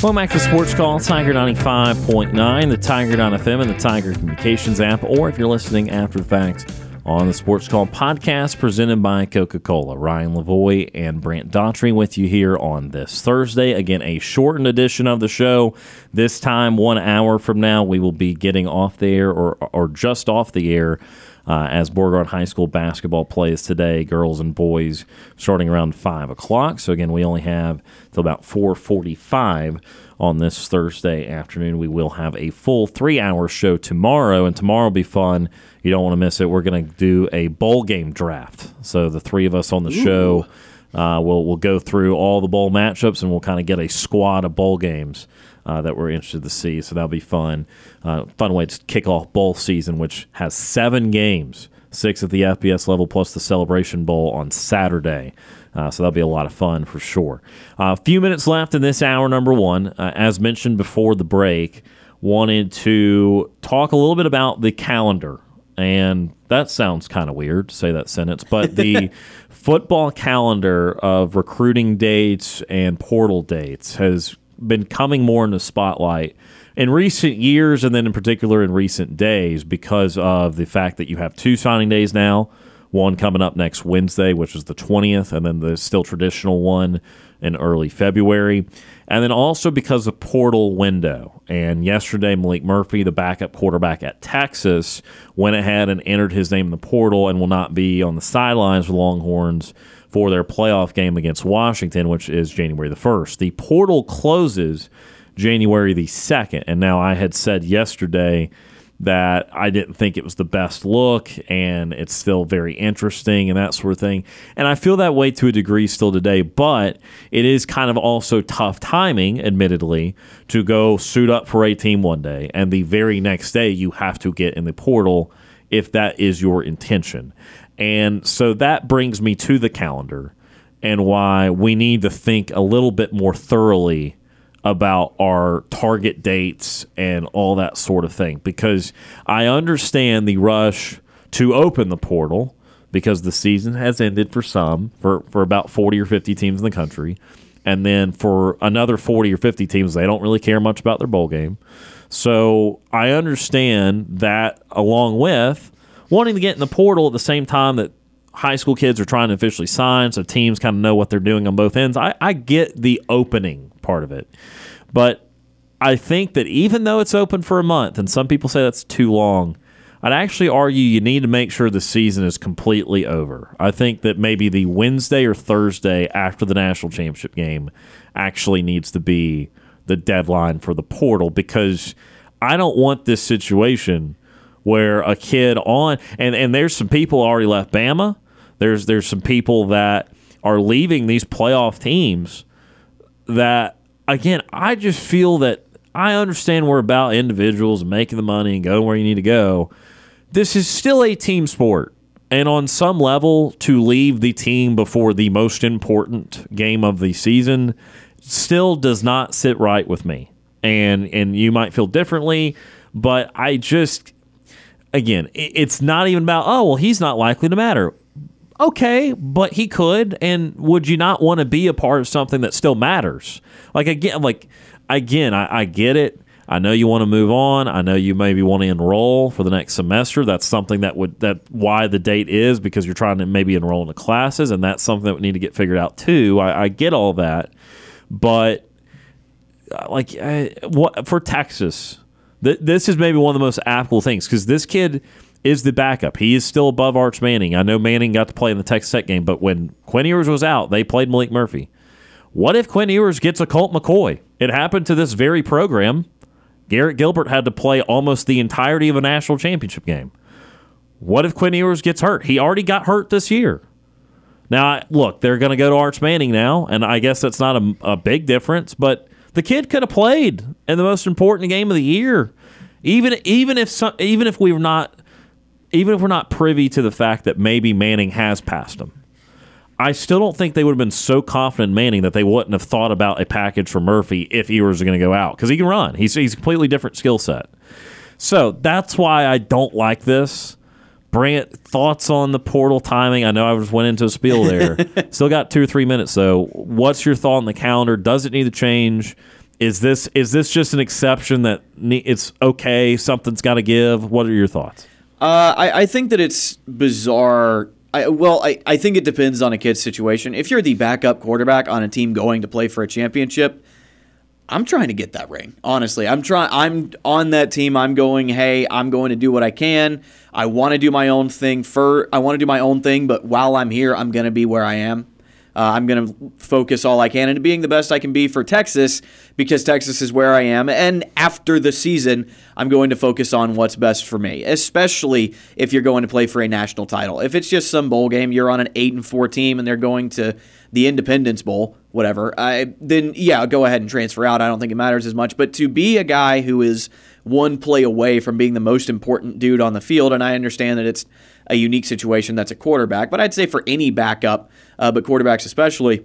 Welcome back to Sports Call, Tiger 95.9, the Tiger.fm, and the Tiger Communications app, or if you're listening after the fact on the Sports Call podcast presented by Coca Cola. Ryan Lavoie and Brant Daughtry with you here on this Thursday. Again, a shortened edition of the show. This time, one hour from now, we will be getting off the air or, or just off the air. Uh, as Beauregard High School basketball plays today, girls and boys starting around five o'clock. So again, we only have till about four forty-five on this Thursday afternoon. We will have a full three-hour show tomorrow, and tomorrow will be fun. You don't want to miss it. We're going to do a bowl game draft. So the three of us on the Ooh. show, uh, we'll we'll go through all the bowl matchups, and we'll kind of get a squad of bowl games. Uh, that we're interested to see. So that'll be fun. Uh, fun way to kick off bowl season, which has seven games, six at the FBS level plus the Celebration Bowl on Saturday. Uh, so that'll be a lot of fun for sure. Uh, a few minutes left in this hour, number one. Uh, as mentioned before the break, wanted to talk a little bit about the calendar. And that sounds kind of weird to say that sentence, but the football calendar of recruiting dates and portal dates has been coming more in the spotlight in recent years, and then in particular in recent days, because of the fact that you have two signing days now. One coming up next Wednesday, which is the 20th, and then the still traditional one in early February. And then also because of portal window. And yesterday, Maalik Murphy, the backup quarterback at Texas, went ahead and entered his name in the portal and will not be on the sidelines for Longhorns for their playoff game against Washington, which is January the 1st. The portal closes January the 2nd. And now I had said yesterday that I didn't think it was the best look and it's still very interesting and that sort of thing. And I feel that way to a degree still today, but it is kind of also tough timing, admittedly, to go suit up for a team one day and the very next day you have to get in the portal if that is your intention. And so that brings me to the calendar and why we need to think a little bit more thoroughly about our target dates and all that sort of thing. Because I understand the rush to open the portal because the season has ended for some for, for about 40 or 50 teams in the country. And then for another 40 or 50 teams they don't really care much about their bowl game. So I understand that along with wanting to get in the portal at the same time that high school kids are trying to officially sign, so teams kind of know what they're doing on both ends. I, I get the opening part of it. But I think that even though it's open for a month, and some people say that's too long, I'd actually argue you need to make sure the season is completely over. I think that maybe the Wednesday or Thursday after the national championship game actually needs to be the deadline for the portal because I don't want this situation where a kid on and and there's some people already left Bama. There's there's some people that are leaving these playoff teams that again, I just feel that I understand we're about individuals making the money and going where you need to go. This is still a team sport. And on some level, to leave the team before the most important game of the season still does not sit right with me. And and you might feel differently, but I just again, it's not even about oh well, he's not likely to matter. Okay, but he could, and would you not want to be a part of something that still matters? Like again, like again, I, I get it. I know you want to move on. I know you maybe want to enroll for the next semester. That's something that would that why the date is because you're trying to maybe enroll in the classes, and that's something that would need to get figured out too. I, I get all that, but uh, like uh, what for Texas, th- this is maybe one of the most applicable things because this kid is the backup. He is still above Arch Manning. I know Manning got to play in the Texas Tech game, but when Quinn Ewers was out, they played Maalik Murphy. What if Quinn Ewers gets a Colt McCoy? It happened to this very program. Garrett Gilbert had to play almost the entirety of a national championship game. What if Quinn Ewers gets hurt? He already got hurt this year. Now, look, they're going to go to Arch Manning now, and I guess that's not a, a big difference, but the kid could have played in the most important game of the year. Even even if some, even if we're not even if we're not privy to the fact that maybe Manning has passed him I still don't think they would have been so confident in Manning that they wouldn't have thought about a package for Murphy if Ewers are going to go out because he can run. He's, he's a completely different skill set. So that's why I don't like this. Brant, thoughts on the portal timing? I know I just went into a spiel there. Still got two or three minutes though. What's your thought on the calendar? Does it need to change? Is this is this just an exception that it's okay? Something's got to give. What are your thoughts? Uh, I, I think that it's bizarre. I, well, I, I think it depends on a kid's situation. If you're the backup quarterback on a team going to play for a championship, I'm trying to get that ring. Honestly, I'm trying. I'm on that team. I'm going. Hey, I'm going to do what I can. I want to do my own thing. For I want to do my own thing, but while I'm here, I'm going to be where I am. Uh, I'm going to focus all I can into being the best I can be for Texas because Texas is where I am. And after the season, I'm going to focus on what's best for me, especially if you're going to play for a national title. If it's just some bowl game, you're on an eight and four team, and they're going to the Independence Bowl, whatever. I, then yeah, go ahead and transfer out. I don't think it matters as much. But to be a guy who is one play away from being the most important dude on the field, and I understand that it's a unique situation that's a quarterback, but I'd say for any backup, uh, but quarterbacks especially,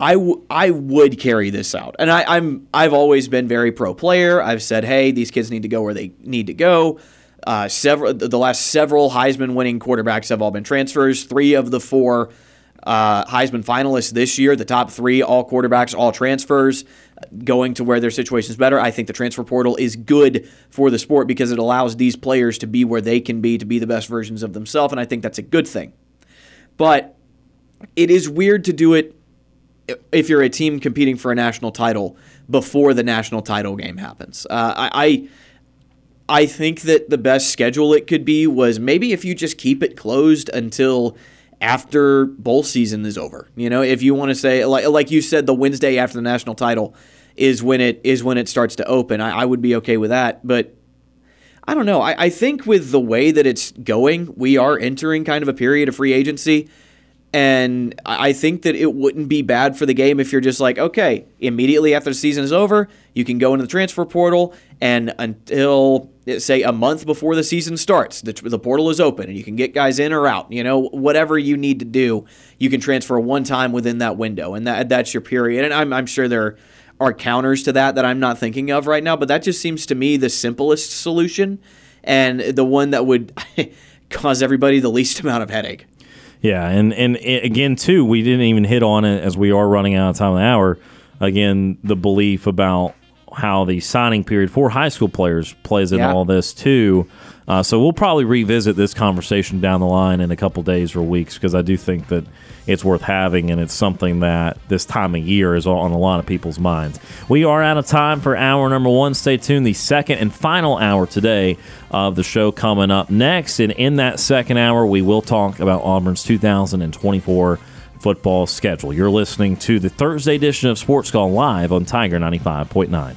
I, w- I would carry this out. And I, I'm I've always been very pro player. I've said, hey, these kids need to go where they need to go. Uh, several the last several Heisman winning quarterbacks have all been transfers. Three of the four uh, Heisman finalists this year, the top three, all quarterbacks, all transfers, going to where their situation is better. I think the transfer portal is good for the sport because it allows these players to be where they can be, to be the best versions of themselves, and I think that's a good thing. But it is weird to do it if you're a team competing for a national title before the national title game happens. Uh, I, I think that the best schedule it could be was maybe if you just keep it closed until after bowl season is over. You know, if you want to say like like you said, the Wednesday after the national title is when it is when it starts to open. I, I would be okay with that, but. I don't know. I, I think with the way that it's going, we are entering kind of a period of free agency and I think that it wouldn't be bad for the game if you're just like, okay, immediately after the season is over, you can go into the transfer portal, and until say a month before the season starts, the, the portal is open, and you can get guys in or out. You know, whatever you need to do, you can transfer one time within that window, and that that's your period. And I'm, I'm sure there are counters to that that I'm not thinking of right now, but that just seems to me the simplest solution and the one that would cause everybody the least amount of headache. Yeah, and and again too, we didn't even hit on it as we are running out of time of the hour. Again, the belief about how the signing period for high school players plays in yeah. all this too. Uh, so we'll probably revisit this conversation down the line in a couple days or weeks because I do think that it's worth having and it's something that this time of year is on a lot of people's minds. We are out of time for hour number one. Stay tuned. The second and final hour today of the show coming up next. And in that second hour, we will talk about Auburn's 2024 football schedule. You're listening to the Thursday edition of Sports Call live on Tiger 95.9.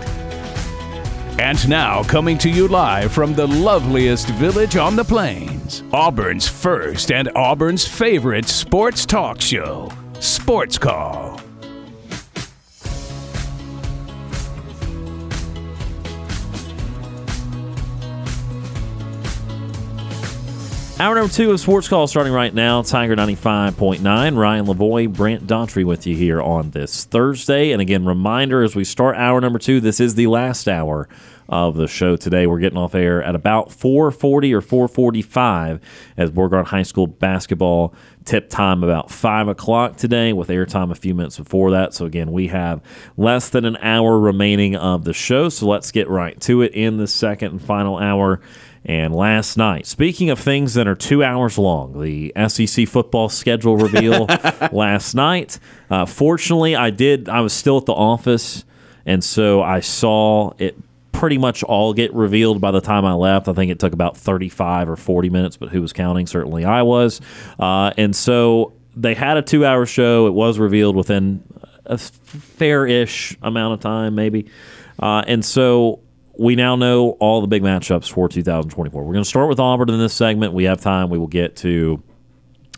And now, coming to you live from the loveliest village on the plains, Auburn's first and Auburn's favorite sports talk show, Sports Call. Hour number two of Sports Call starting right now. Tiger 95.9. Ryan Lavoie, Brant Daughtry with you here on this Thursday. And again, reminder as we start hour number two, this is the last hour of the show today. We're getting off air at about 4:40 or 4:45 as Beauregard High School basketball tip time about five o'clock today, with airtime a few minutes before that. So again, we have less than an hour remaining of the show. So let's get right to it in the second and final hour. And last night, speaking of things that are two hours long, the SEC football schedule reveal last night. Uh, fortunately, I did. I was still at the office, and so I saw it pretty much all get revealed by the time I left. I think it took about 35 or 40 minutes, but who was counting? Certainly I was. Uh, and so they had a two hour show. It was revealed within a fair ish amount of time, maybe. Uh, and so we now know all the big matchups for 2024. We're going to start with Auburn in this segment. We have time. We will get to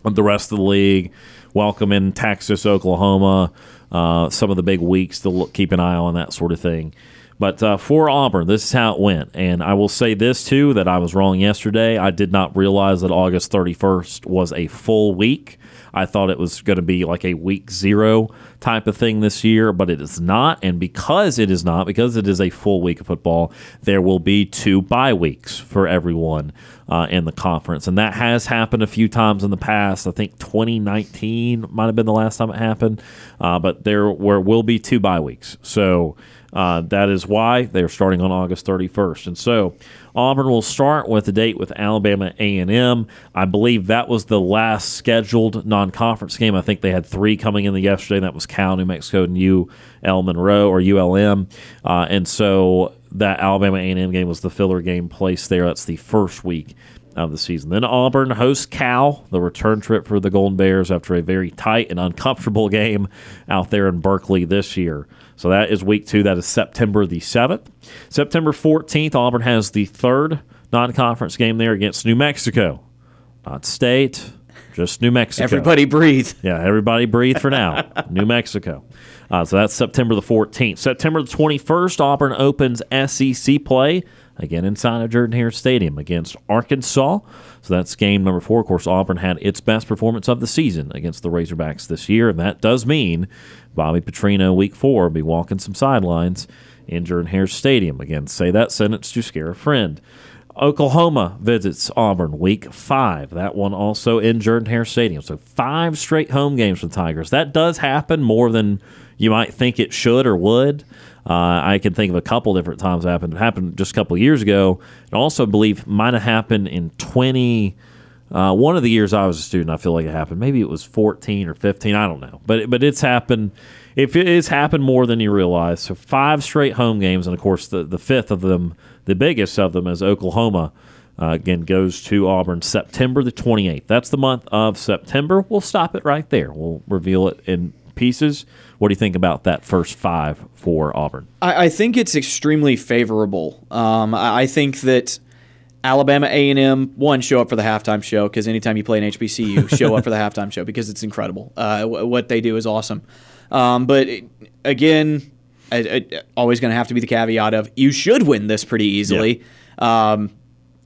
the rest of the league. Welcome in Texas, Oklahoma, uh, some of the big weeks to look, keep an eye on, that sort of thing. But uh, for Auburn, this is how it went. And I will say this too that I was wrong yesterday. I did not realize that August 31st was a full week. I thought it was going to be like a week zero type of thing this year, but it is not. And because it is not, because it is a full week of football, there will be two bye weeks for everyone uh, in the conference. And that has happened a few times in the past. I think 2019 might have been the last time it happened, uh, but there were, will be two bye weeks. So uh, that is why they're starting on August 31st. And so Auburn will start with a date with Alabama A&M. I believe that was the last scheduled non-conference game. I think they had three coming in the yesterday. That was Cal, New Mexico, and UL Monroe or ULM. Uh, and so that Alabama A&M game was the filler game placed there. That's the first week of the season. Then Auburn hosts Cal, the return trip for the Golden Bears after a very tight and uncomfortable game out there in Berkeley this year. So that is week two. That is September the 7th. September 14th, Auburn has the third non conference game there against New Mexico. Not state, just New Mexico. Everybody breathe. Yeah, everybody breathe for now. New Mexico. Uh, so that's September the 14th. September the 21st, Auburn opens SEC play again inside of Jordan Hare Stadium against Arkansas. So that's game number four. Of course, Auburn had its best performance of the season against the Razorbacks this year, and that does mean Bobby Petrino, week four, will be walking some sidelines in Jordan Hare Stadium. Again, say that sentence to scare a friend. Oklahoma visits Auburn week five. That one also in Jordan Hare Stadium. So five straight home games for the Tigers. That does happen more than you might think it should or would. Uh, I can think of a couple different times it happened. It happened just a couple years ago. And also I believe might have happened in 20. Uh, one of the years I was a student, I feel like it happened. Maybe it was 14 or 15. I don't know. But but it's happened. If it has happened more than you realize. So five straight home games, and of course the the fifth of them, the biggest of them, is Oklahoma. Uh, again, goes to Auburn September the 28th. That's the month of September. We'll stop it right there. We'll reveal it in pieces. What do you think about that first five for Auburn? I, I think it's extremely favorable. Um, I, I think that Alabama A&M one show up for the halftime show because anytime you play an HBCU, show up for the halftime show because it's incredible. Uh, w- what they do is awesome. Um, but it, again, I, I, always going to have to be the caveat of you should win this pretty easily. Yeah. Um,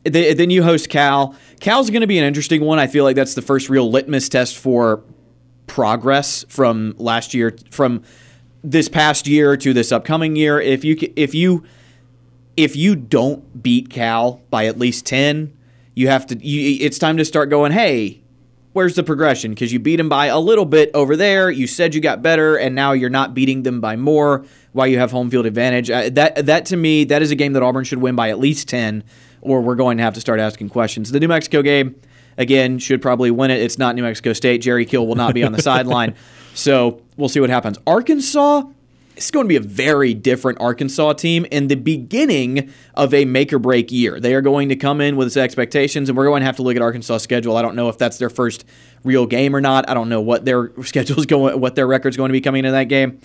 th- then you host Cal. Cal's going to be an interesting one. I feel like that's the first real litmus test for progress from last year, from this past year to this upcoming year. If you if you if you don't beat Cal by at least ten, you have to. You, it's time to start going. Hey, where's the progression? Because you beat them by a little bit over there. You said you got better, and now you're not beating them by more. While you have home field advantage, uh, that that to me, that is a game that Auburn should win by at least ten, or we're going to have to start asking questions. The New Mexico game again, should probably win it. It's not New Mexico State. Jerry Kill will not be on the sideline. So we'll see what happens. Arkansas is going to be a very different Arkansas team in the beginning of a make or break year. They are going to come in with its expectations, and we're going to have to look at Arkansas' schedule. I don't know if that's their first real game or not. I don't know what their schedule is going, what their record's going to be coming into that game.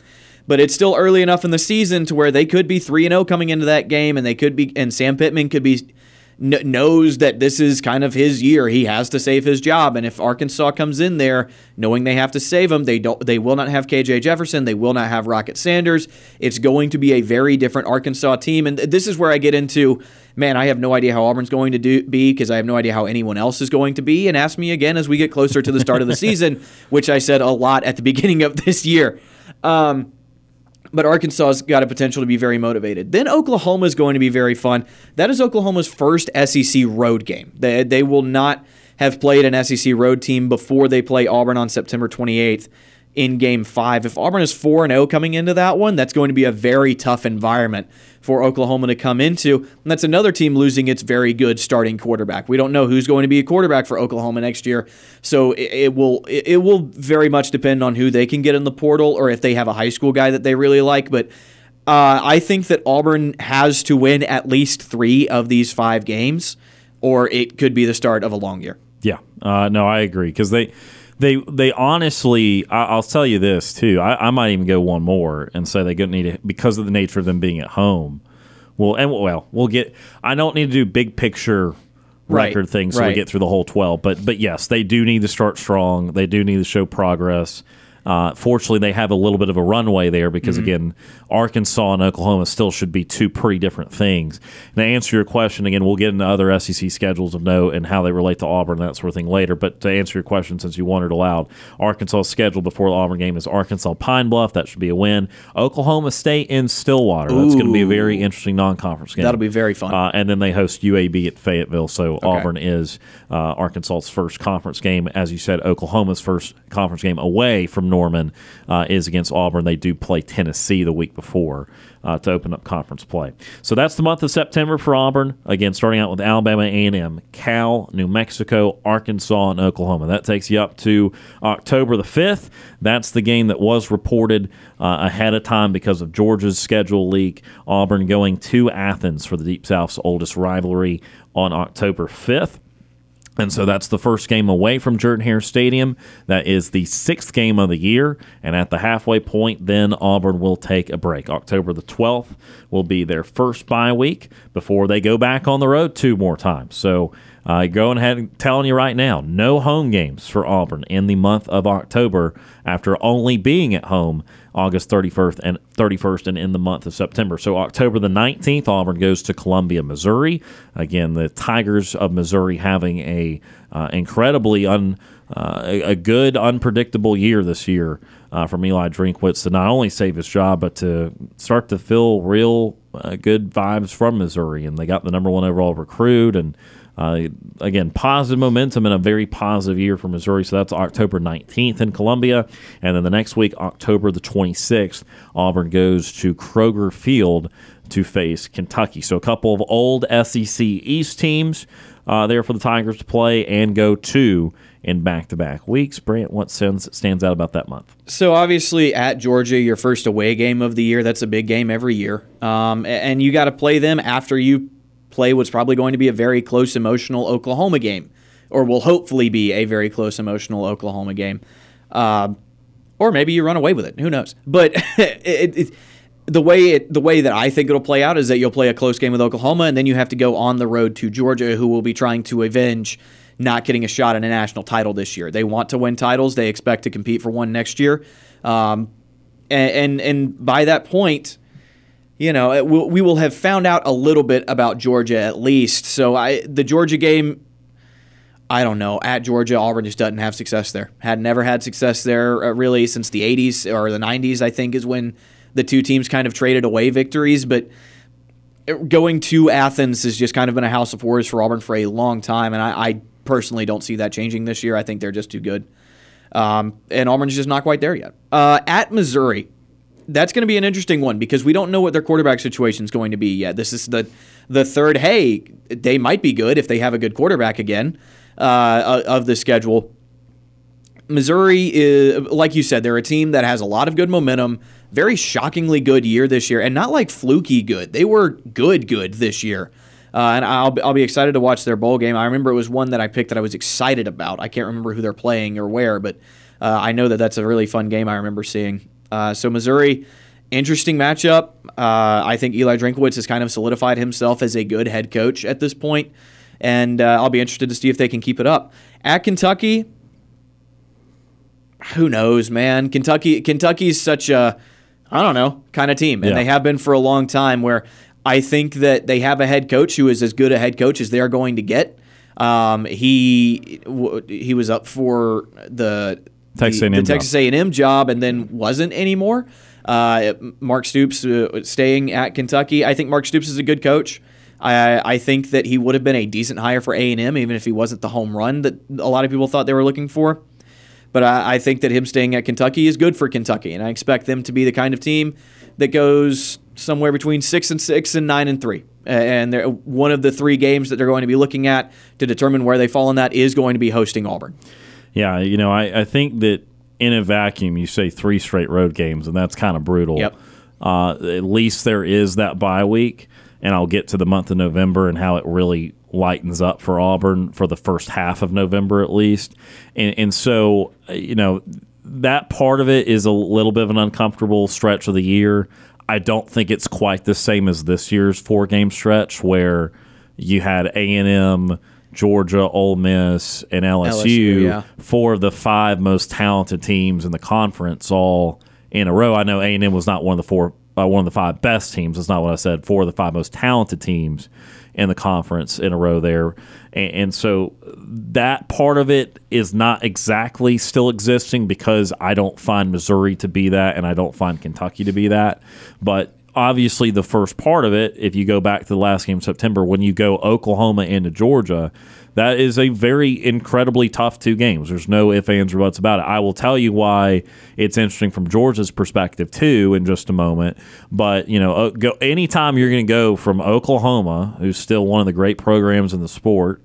But it's still early enough in the season to where they could be three and zero oh coming into that game, and they could be, and Sam Pittman could be kn- knows that this is kind of his year. He has to save his job, and if Arkansas comes in there knowing they have to save him, they don't. They will not have KJ Jefferson. They will not have Rocket Sanders. It's going to be a very different Arkansas team, and this is where I get into. Man, I have no idea how Auburn's going to do, be because I have no idea how anyone else is going to be. And ask me again as we get closer to the start of the season, which I said a lot at the beginning of this year. Um, but Arkansas's got a potential to be very motivated. Then Oklahoma is going to be very fun. That is Oklahoma's first SEC road game. They, they will not have played an SEC road team before they play Auburn on September 28th. In game five. If Auburn is 4 0 coming into that one, that's going to be a very tough environment for Oklahoma to come into. And that's another team losing its very good starting quarterback. We don't know who's going to be a quarterback for Oklahoma next year. So it, it will it will very much depend on who they can get in the portal or if they have a high school guy that they really like. But uh, I think that Auburn has to win at least three of these five games, or it could be the start of a long year. Yeah, uh, no, I agree because they they they honestly, I, will tell you this too. I, I, might even go one more and say they good need it because of the nature of them being at home. Well, and well, we'll get. I don't need to do big picture record right, things so right. we get through the whole twelve. But but yes, they do need to start strong. They do need to show progress. Uh, fortunately, they have a little bit of a runway there because, mm-hmm. again, Arkansas and Oklahoma still should be two pretty different things. And to answer your question, again, we'll get into other SEC schedules of note and how they relate to Auburn and that sort of thing later. But to answer your question, since you wondered aloud, Arkansas scheduled before the Auburn game is Arkansas Pine Bluff. That should be a win. Oklahoma State in Stillwater. Ooh. That's going to be a very interesting non conference game. That'll be very fun. Uh, and then they host UAB at Fayetteville. So okay. Auburn is uh, Arkansas's first conference game. As you said, Oklahoma's first conference game away from Norman uh, is against Auburn. They do play Tennessee the week before uh, to open up conference play. So that's the month of September for Auburn. Again, starting out with Alabama A&M, Cal, New Mexico, Arkansas, and Oklahoma. That takes you up to October the 5th. That's the game that was reported uh, ahead of time because of Georgia's schedule leak. Auburn going to Athens for the Deep South's oldest rivalry on October 5th. And so that's the first game away from Jordan Hare Stadium. That is the sixth game of the year. And at the halfway point, then Auburn will take a break. October the 12th will be their first bye week before they go back on the road two more times. So uh, going ahead and telling you right now, no home games for Auburn in the month of October after only being at home August 31st and 31st and in the month of September. So October the 19th, Auburn goes to Columbia, Missouri. Again, the Tigers of Missouri having a uh, incredibly un, uh, a, good unpredictable year this year uh, from Eli Drinkwitz to not only save his job but to start to feel real uh, good vibes from Missouri. And they got the number one overall recruit and uh, again, positive momentum and a very positive year for Missouri. So that's October 19th in Columbia. And then the next week, October the 26th, Auburn goes to Kroger Field to face Kentucky. So a couple of old SEC East teams uh, there for the Tigers to play and go to in back-to-back weeks. Brant, what stands stands out about that month? So obviously at Georgia, your first away game of the year. That's a big game every year, um, and you got to play them after you play what's probably going to be a very close, emotional Oklahoma game, or will hopefully be a very close, emotional Oklahoma game. Uh, or maybe you run away with it. Who knows? But it, it, the way it, the way that I think it'll play out is that you'll play a close game with Oklahoma, and then you have to go on the road to Georgia, who will be trying to avenge not getting a shot at a national title this year. They want to win titles. They expect to compete for one next year. Um, and, and and by that point, you know, we will have found out a little bit about Georgia at least. So I, the Georgia game, I don't know. At Georgia, Auburn just doesn't have success there. Had never had success there uh, really since the 80s or the 90s. I think is when the two teams kind of traded away victories. But going to Athens has just kind of been a house of horrors for Auburn for a long time, and I, I personally don't see that changing this year. I think they're just too good. Um, and Auburn's just not quite there yet. Uh, at Missouri, that's going to be an interesting one because we don't know what their quarterback situation is going to be yet. This is the the third. Hey, they might be good if they have a good quarterback again uh, of the schedule. Missouri is, like you said, they're a team that has a lot of good momentum. Very shockingly good year this year, and not like fluky good. They were good, good this year. Uh, and I'll, I'll be excited to watch their bowl game. I remember it was one that I picked that I was excited about. I can't remember who they're playing or where, but uh, I know that that's a really fun game I remember seeing. Uh, so Missouri, interesting matchup. Uh, I think Eli Drinkwitz has kind of solidified himself as a good head coach at this point, and uh, I'll be interested to see if they can keep it up. At Kentucky, who knows, man? Kentucky, Kentucky's such a I don't know kind of team, and yeah. they have been for a long time. Where I think that they have a head coach who is as good a head coach as they are going to get. Um, he he was up for the Texas the, A&M the Texas A&M job and then wasn't anymore. Uh, Mark Stoops uh, staying at Kentucky. I think Mark Stoops is a good coach. I, I think that he would have been a decent hire for A&M even if he wasn't the home run that a lot of people thought they were looking for. But I, I think that him staying at Kentucky is good for Kentucky, and I expect them to be the kind of team that goes somewhere between six and six and nine and three. And they're, one of the three games that they're going to be looking at to determine where they fall in that is going to be hosting Auburn. Yeah, you know, I, I think that in a vacuum, you say three straight road games, and that's kind of brutal. Yep. Uh, at least there is that bye week, and I'll get to the month of November and how it really lightens up for Auburn for the first half of November at least. And, and so, you know, that part of it is a little bit of an uncomfortable stretch of the year. I don't think it's quite the same as this year's four game stretch where you had A and M, Georgia, Ole Miss, and LSU, LSU, yeah. four of the five most talented teams in the conference, all in a row. I know A and M was not one of the four, uh, one of the five best teams. That's not what I said. Four of the five most talented teams in the conference in a row there, and, and so that part of it is not exactly still existing because I don't find Missouri to be that, and I don't find Kentucky to be that, but obviously the first part of it, if you go back to the last game in September, when you go Oklahoma into Georgia, that is a very incredibly tough two games. There's no ifs, ands, or buts about it. I will tell you why it's interesting from Georgia's perspective too in just a moment. But you know, uh, go anytime you're going to go from Oklahoma, who's still one of the great programs in the sport,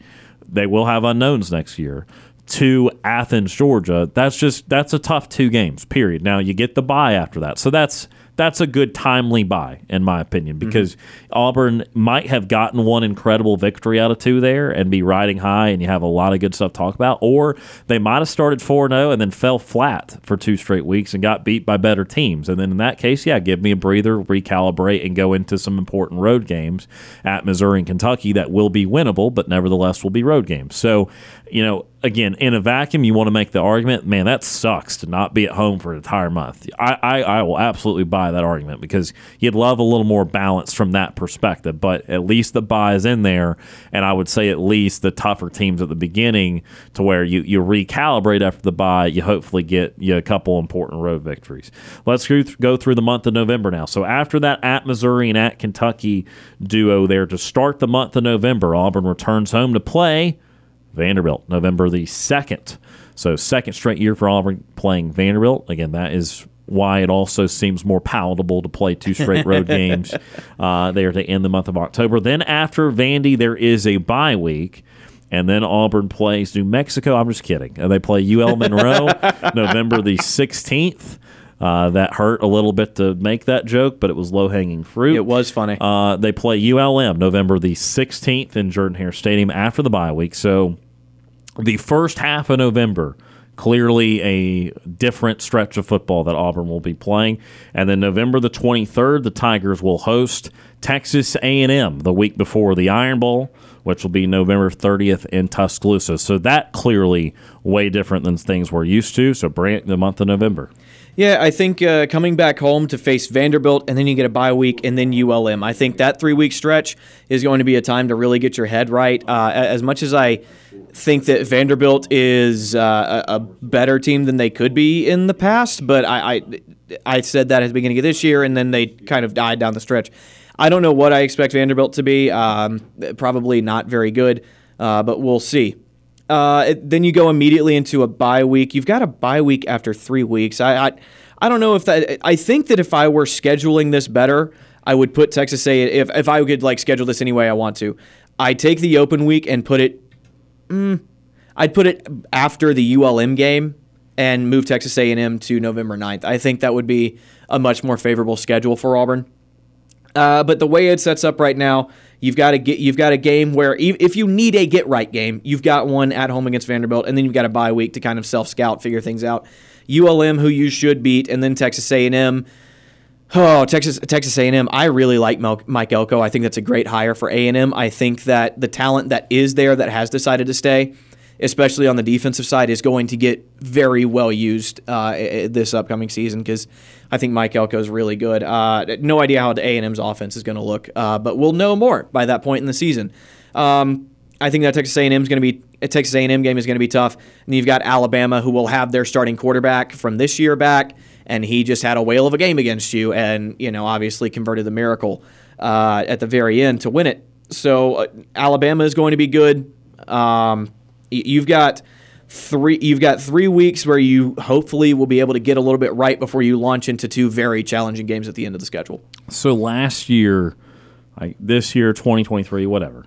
they will have unknowns next year. To Athens, Georgia, that's just that's a tough two games. Period. Now you get the bye after that, so that's that's a good timely buy, in my opinion, because mm-hmm. Auburn might have gotten one incredible victory out of two there and be riding high, and you have a lot of good stuff to talk about. Or they might have started 4 0 and then fell flat for two straight weeks and got beat by better teams. And then in that case, yeah, give me a breather, recalibrate, and go into some important road games at Missouri and Kentucky that will be winnable, but nevertheless will be road games. So, you know, again, in a vacuum, you want to make the argument, man, that sucks to not be at home for an entire month. I, I, I, will absolutely buy that argument because you'd love a little more balance from that perspective. But at least the buy is in there, and I would say at least the tougher teams at the beginning to where you, you recalibrate after the buy, you hopefully get you a couple important road victories. Let's go through the month of November now. So after that at Missouri and at Kentucky duo there to start the month of November, Auburn returns home to play Vanderbilt, November the 2nd. So, second straight year for Auburn playing Vanderbilt. Again, that is why it also seems more palatable to play two straight road games uh, there to end the month of October. Then, after Vandy, there is a bye week. And then Auburn plays New Mexico. I'm just kidding. Uh, they play UL Monroe November the 16th. Uh, that hurt a little bit to make that joke, but it was low hanging fruit. It was funny. Uh, they play ULM November the 16th in Jordan Hare Stadium after the bye week. So the first half of November, clearly a different stretch of football that Auburn will be playing. And then November the 23rd, the Tigers will host Texas A&M the week before the Iron Bowl, which will be November 30th in Tuscaloosa. So that clearly way different than things we're used to. So bring the month of November. Yeah, I think uh, coming back home to face Vanderbilt and then you get a bye week and then ULM. I think that three week stretch is going to be a time to really get your head right. Uh, as much as I think that Vanderbilt is uh, a better team than they could be in the past, but I, I, I said that at the beginning of this year and then they kind of died down the stretch. I don't know what I expect Vanderbilt to be. Um, probably not very good, uh, but we'll see. Uh, then you go immediately into a bye week. You've got a bye week after three weeks. I, I, I don't know if that. I think that if I were scheduling this better, I would put Texas A. If if I could like schedule this any way I want to, I take the open week and put it. Mm, I'd put it after the ULM game and move Texas A&M to November 9th. I think that would be a much more favorable schedule for Auburn. Uh, but the way it sets up right now, You've got to get you've got a game where if you need a get right game, you've got one at home against Vanderbilt, and then you've got a bye week to kind of self scout, figure things out. ULM, who you should beat, and then Texas A&M. Oh, Texas Texas A&M. I really like Mike Elko. I think that's a great hire for A&M. I think that the talent that is there that has decided to stay especially on the defensive side, is going to get very well used uh, this upcoming season because I think Mike Elko is really good. Uh, no idea how the A&M's offense is going to look, uh, but we'll know more by that point in the season. Um, I think that Texas A&M going to be a Texas A&M game is going to be tough. And you've got Alabama, who will have their starting quarterback from this year back, and he just had a whale of a game against you, and you know obviously converted the miracle uh, at the very end to win it. So uh, Alabama is going to be good. Um, You've got three. You've got three weeks where you hopefully will be able to get a little bit right before you launch into two very challenging games at the end of the schedule. So last year, like this year, 2023, whatever.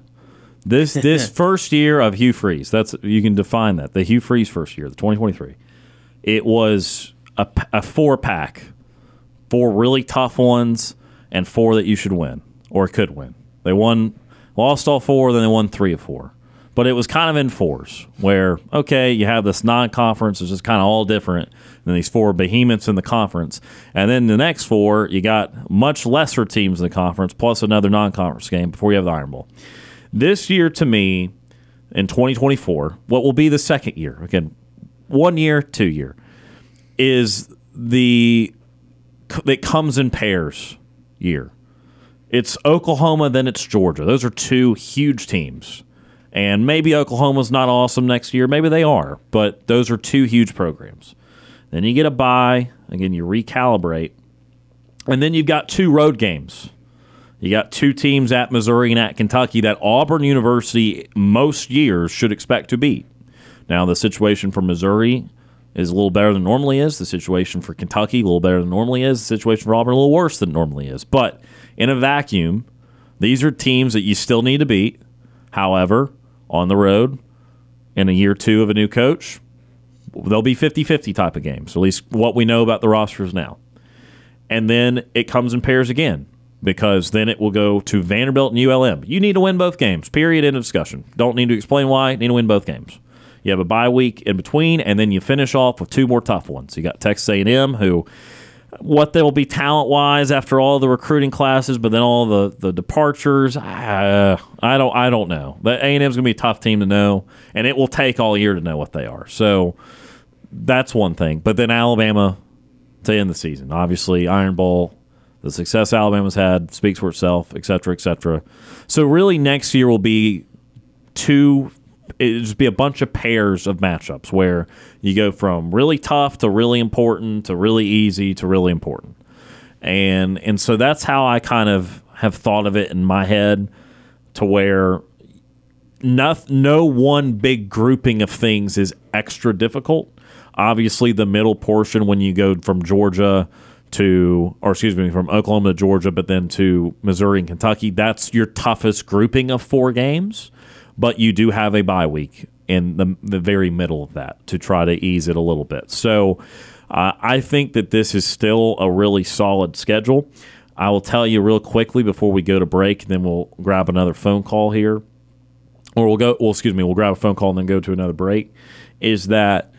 This this first year of Hugh Freeze, that's you can define that. The Hugh Freeze first year, the 2023. It was a, a four pack, four really tough ones, and four that you should win or could win. They won, lost all four, then they won three of four. But it was kind of in fours, where okay, you have this non-conference, it's just kind of all different than these four behemoths in the conference, and then the next four, you got much lesser teams in the conference plus another non-conference game before you have the Iron Bowl. This year, to me, in 2024, what will be the second year again, one year, two year, is the it comes in pairs year. It's Oklahoma, then it's Georgia. Those are two huge teams. And maybe Oklahoma's not awesome next year. Maybe they are, but those are two huge programs. Then you get a bye. Again, you recalibrate. And then you've got two road games. You got two teams at Missouri and at Kentucky that Auburn University most years should expect to beat. Now, the situation for Missouri is a little better than normally is. The situation for Kentucky a little better than normally is. The situation for Auburn a little worse than normally is. But in a vacuum, these are teams that you still need to beat. However, on the road in a year two of a new coach, they'll be 50-50 type of games. At least what we know about the rosters now. And then it comes in pairs again because then it will go to Vanderbilt and ULM. You need to win both games. Period. End of discussion. Don't need to explain why. Need to win both games. You have a bye week in between, and then you finish off with two more tough ones. You got Texas A&M, who what they will be talent wise after all the recruiting classes, but then all the the departures. Uh, I don't I don't know. But A and M's gonna be a tough team to know, and it will take all year to know what they are. So that's one thing. But then Alabama to end the season, obviously Iron Bowl. The success Alabama's had speaks for itself, et cetera, et cetera. So really, next year will be two it'd just be a bunch of pairs of matchups where you go from really tough to really important to really easy to really important. And and so that's how I kind of have thought of it in my head to where no, no one big grouping of things is extra difficult. Obviously, the middle portion when you go from Georgia to, or excuse me, from Oklahoma to Georgia, but then to Missouri and Kentucky, that's your toughest grouping of four games but you do have a bye week in the, the very middle of that to try to ease it a little bit. So uh, I think that this is still a really solid schedule. I will tell you real quickly before we go to break, then we'll grab another phone call here, or we'll go. Well, excuse me, we'll grab a phone call and then go to another break. Is that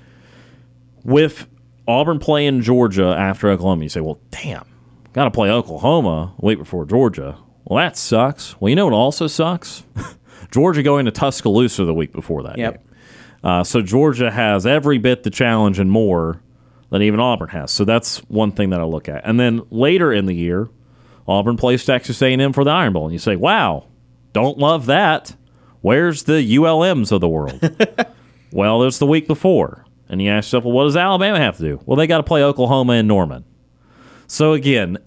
with Auburn playing Georgia after Oklahoma? You say, well, damn, got to play Oklahoma week before Georgia. Well, that sucks. Well, you know what also sucks? Georgia going to Tuscaloosa the week before that. Yep. Game. Uh, so Georgia has every bit the challenge and more than even Auburn has. So that's one thing that I look at. And then later in the year, Auburn plays Texas A&M for the Iron Bowl, and you say, "Wow, don't love that." Where's the ULMs of the world? well, there's the week before, and you ask yourself, "Well, what does Alabama have to do?" Well, they got to play Oklahoma and Norman. So again,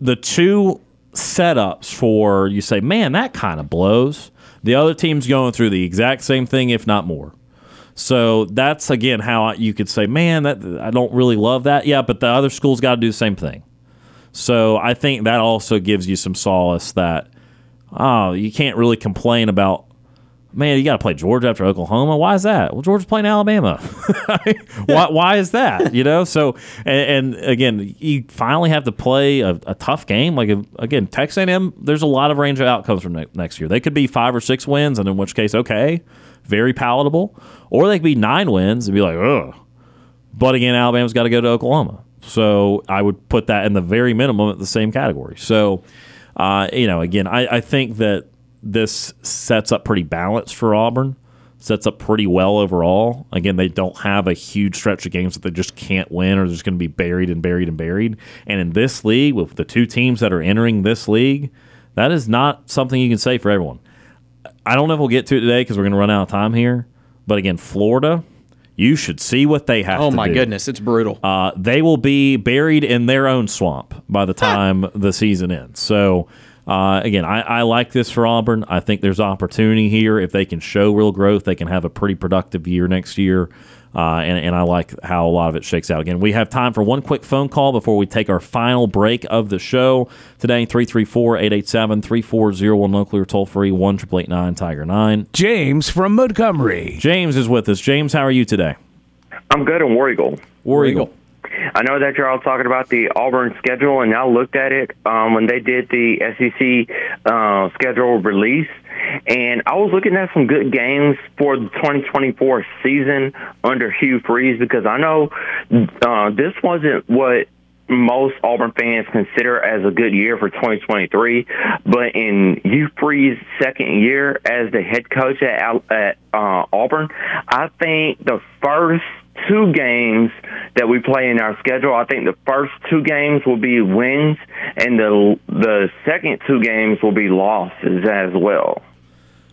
the two setups for you say, "Man, that kind of blows." The other team's going through the exact same thing, if not more. So that's again how you could say, man, that I don't really love that. Yeah, but the other school's got to do the same thing. So I think that also gives you some solace that oh, you can't really complain about. Man, you got to play Georgia after Oklahoma. Why is that? Well, Georgia's playing Alabama. why, why is that? You know. So and, and again, you finally have to play a, a tough game. Like again, Texas A&M. There's a lot of range of outcomes from ne- next year. They could be five or six wins, and in which case, okay, very palatable. Or they could be nine wins and be like, ugh. But again, Alabama's got to go to Oklahoma. So I would put that in the very minimum at the same category. So, uh, you know, again, I, I think that this sets up pretty balanced for Auburn. Sets up pretty well overall. Again, they don't have a huge stretch of games that they just can't win or they're just going to be buried and buried and buried. And in this league, with the two teams that are entering this league, that is not something you can say for everyone. I don't know if we'll get to it today because we're going to run out of time here. But again, Florida, you should see what they have. Oh my do. goodness, it's brutal. Uh, they will be buried in their own swamp by the time the season ends. So, uh, again, I, I like this for Auburn. I think there's opportunity here. If they can show real growth, they can have a pretty productive year next year. Uh, and, and I like how a lot of it shakes out. Again, we have time for one quick phone call before we take our final break of the show today 334 887 3401 locally or toll free 1 Tiger 9. James from Montgomery. James is with us. James, how are you today? I'm good in War Eagle. War Eagle. I know that you're all talking about the Auburn schedule, and I looked at it um, when they did the SEC uh, schedule release, and I was looking at some good games for the 2024 season under Hugh Freeze because I know uh, this wasn't what most Auburn fans consider as a good year for 2023. But in Hugh Freeze's second year as the head coach at, at uh, Auburn, I think the first two games that we play in our schedule. I think the first two games will be wins, and the the second two games will be losses as well.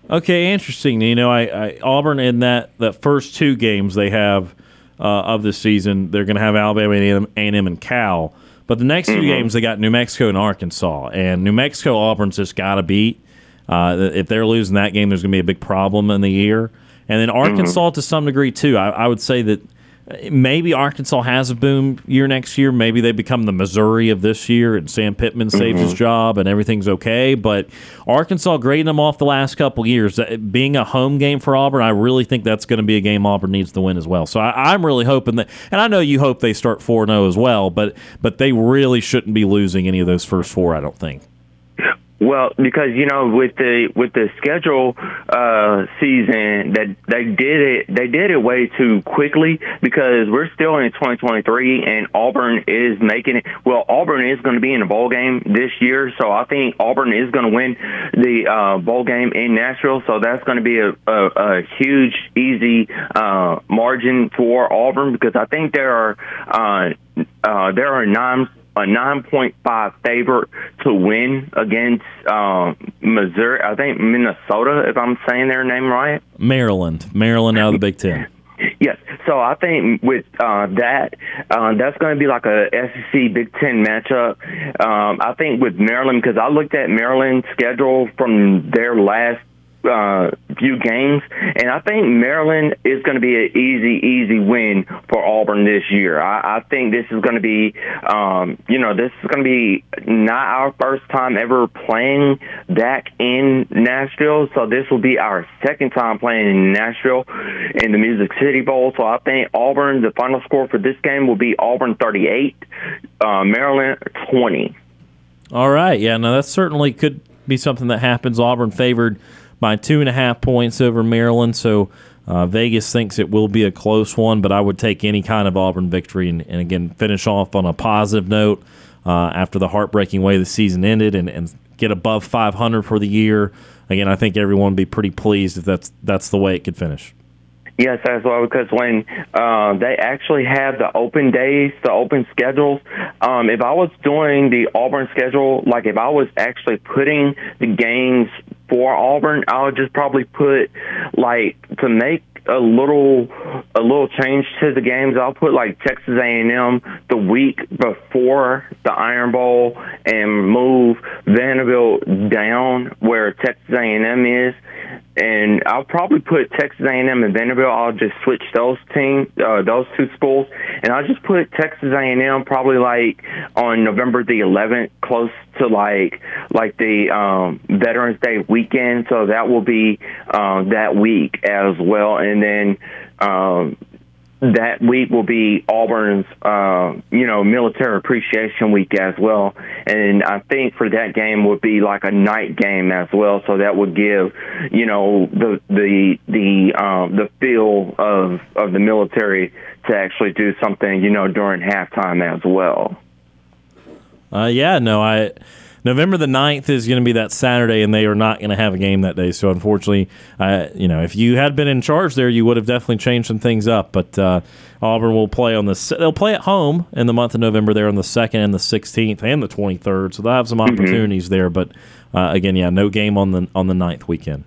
Okay, interesting. You know, I, I Auburn in that that first two games they have uh, of the season, they're going to have Alabama and A&M and Cal. But the next mm-hmm. two games, they got New Mexico and Arkansas, and New Mexico Auburn's just got to beat. Uh, if they're losing that game, there's going to be a big problem in the year. And then Arkansas mm-hmm. to some degree too. I, I would say that maybe Arkansas has a boom year next year. Maybe they become the Missouri of this year, and Sam Pittman saves mm-hmm. his job, and everything's okay. But Arkansas grading them off the last couple years, being a home game for Auburn, I really think that's going to be a game Auburn needs to win as well. So I, am really hoping that, and I know you hope they start four zero oh as well, but but they really shouldn't be losing any of those first four. I don't think. Well, because you know, with the with the schedule uh, season that they did it, they did it way too quickly because we're still in 2023 and Auburn is making it. Well, Auburn is going to be in a bowl game this year, so I think Auburn is going to win the uh, bowl game in Nashville. So that's going to be a, a, a huge, easy uh, margin for Auburn because I think there are uh, uh, there are nine a 9.5 favorite to win against uh, Missouri. I think Minnesota, if I'm saying their name right. Maryland, Maryland out of the Big Ten. Yes, so I think with uh, that, uh, that's going to be like a SEC Big Ten matchup. Um, I think with Maryland because I looked at Maryland's schedule from their last uh, few games, and I think Maryland is going to be an easy, easy win for Auburn this year. I, I think this is going to be, um, you know, this is going to be not our first time ever playing back in Nashville, so this will be our second time playing in Nashville in the Music City Bowl. So I think Auburn, the final score for this game will be Auburn 38, uh, Maryland 20. All right, yeah, no, that certainly could be something that happens. Auburn favored by two and a half points over Maryland. So uh, Vegas thinks it will be a close one, but I would take any kind of Auburn victory and, and again finish off on a positive note uh, after the heartbreaking way the season ended and, and get above 500 for the year. Again, I think everyone would be pretty pleased if that's that's the way it could finish. Yes, as well, because when uh, they actually have the open days, the open schedules, um, if I was doing the Auburn schedule, like if I was actually putting the games for Auburn, I would just probably put like to make a little a little change to the games. I'll put like Texas A&M the week before the Iron Bowl and move Vanderbilt down where Texas A&M is and I'll probably put Texas A&M and Vanderbilt. I'll just switch those team, uh, those two schools, and I'll just put Texas A&M probably like on November the 11th, close to like like the um, Veterans Day weekend. So that will be uh, that week as well, and then um, that week will be Auburn's, uh, you know, military appreciation week as well. And I think for that game would be like a night game as well. So that would give, you know, the the the um, the feel of of the military to actually do something, you know, during halftime as well. Uh, yeah, no, I November the 9th is going to be that Saturday, and they are not going to have a game that day. So, unfortunately, uh, you know, if you had been in charge there, you would have definitely changed some things up. But uh, Auburn will play on the they'll play at home in the month of November. There on the second and the 16th and the 23rd, so they'll have some mm-hmm. opportunities mm-hmm. there. But uh, again, yeah, no game on the on the 9th weekend.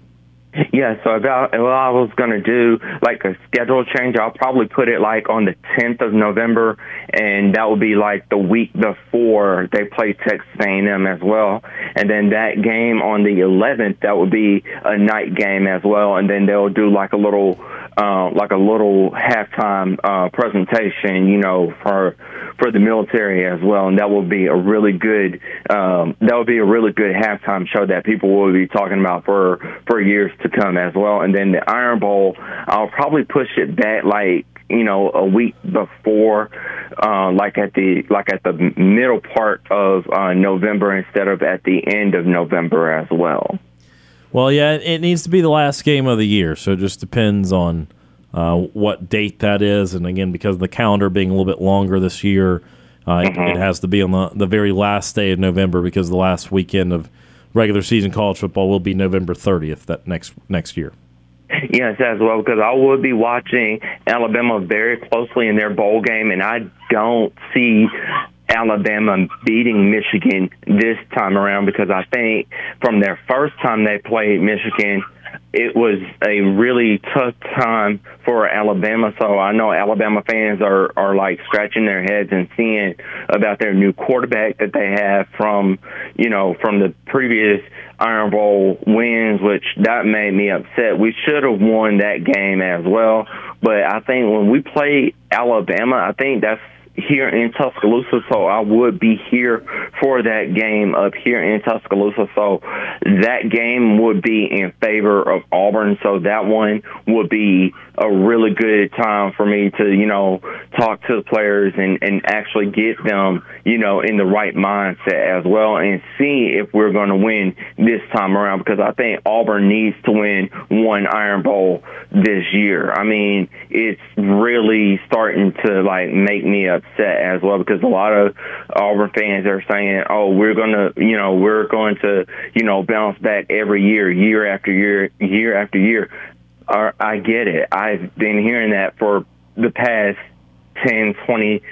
Yeah, so about well, I was gonna do like a schedule change. I'll probably put it like on the 10th of November, and that will be like the week before they play Texas A&M as well. And then that game on the 11th, that would be a night game as well. And then they'll do like a little uh, like a little halftime uh, presentation, you know, for for the military as well, and that will be a really good um, that will be a really good halftime show that people will be talking about for for years to come as well. And then the Iron Bowl, I'll probably push it back like you know a week before uh, like at the like at the middle part of uh, November instead of at the end of November as well. Well, yeah, it needs to be the last game of the year, so it just depends on uh, what date that is. And again, because of the calendar being a little bit longer this year, uh, mm-hmm. it, it, has to be on the, the very last day of November because the last weekend of regular season college football will be November 30th that next next year. Yes, as well, because I will be watching Alabama very closely in their bowl game, and I don't see Alabama beating Michigan this time around because I think from their first time they played Michigan – it was a really tough time for Alabama. So I know Alabama fans are are like scratching their heads and seeing about their new quarterback that they have from you know from the previous Iron Bowl wins, which that made me upset. We should have won that game as well. But I think when we play Alabama, I think that's here in Tuscaloosa, so I would be here for that game up here in Tuscaloosa. So that game would be in favor of Auburn. So that one would be a really good time for me to, you know, talk to the players and, and actually get them, you know, in the right mindset as well and see if we're going to win this time around because I think Auburn needs to win one Iron Bowl this year. I mean, it's really starting to like make me upset as well because a lot of Auburn fans are saying, "Oh, we're going to, you know, we're going to, you know, bounce back every year, year after year, year after year." Or, I get it. I've been hearing that for the past 10, 20,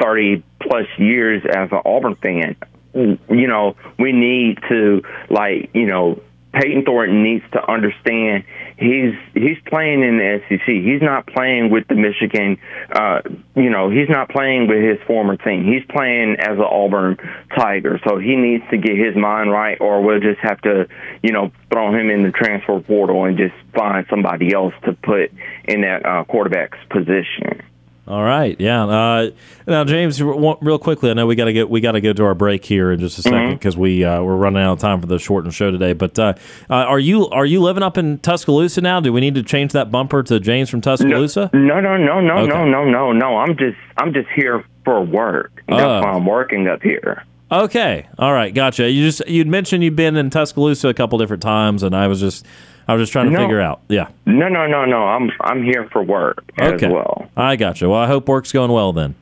30 plus years as an Auburn fan. You know, we need to like, you know, Payton Thornton needs to understand he's he's playing in the SEC. He's not playing with the Michigan. Uh, you know, he's not playing with his former team. He's playing as an Auburn Tiger. So he needs to get his mind right, or we'll just have to, you know, throw him in the transfer portal and just find somebody else to put in that uh, quarterback's position. All right, yeah. Uh, now, James, real quickly, I know we got to get we got to go to our break here in just a second because mm-hmm. we uh, we're running out of time for the shortened show today. But uh, uh, are you are you living up in Tuscaloosa now? Do we need to change that bumper to James from Tuscaloosa? No, no, no, no, okay. no, no, no, no. I'm just I'm just here for work. That's uh. why I'm working up here. Okay, all right, gotcha. You just you'd mentioned you've been in Tuscaloosa a couple different times, and I was just I was just trying to no. figure out. Yeah. No, no, no, no. I'm I'm here for work okay. as well. I got you. Well, I hope work's going well then.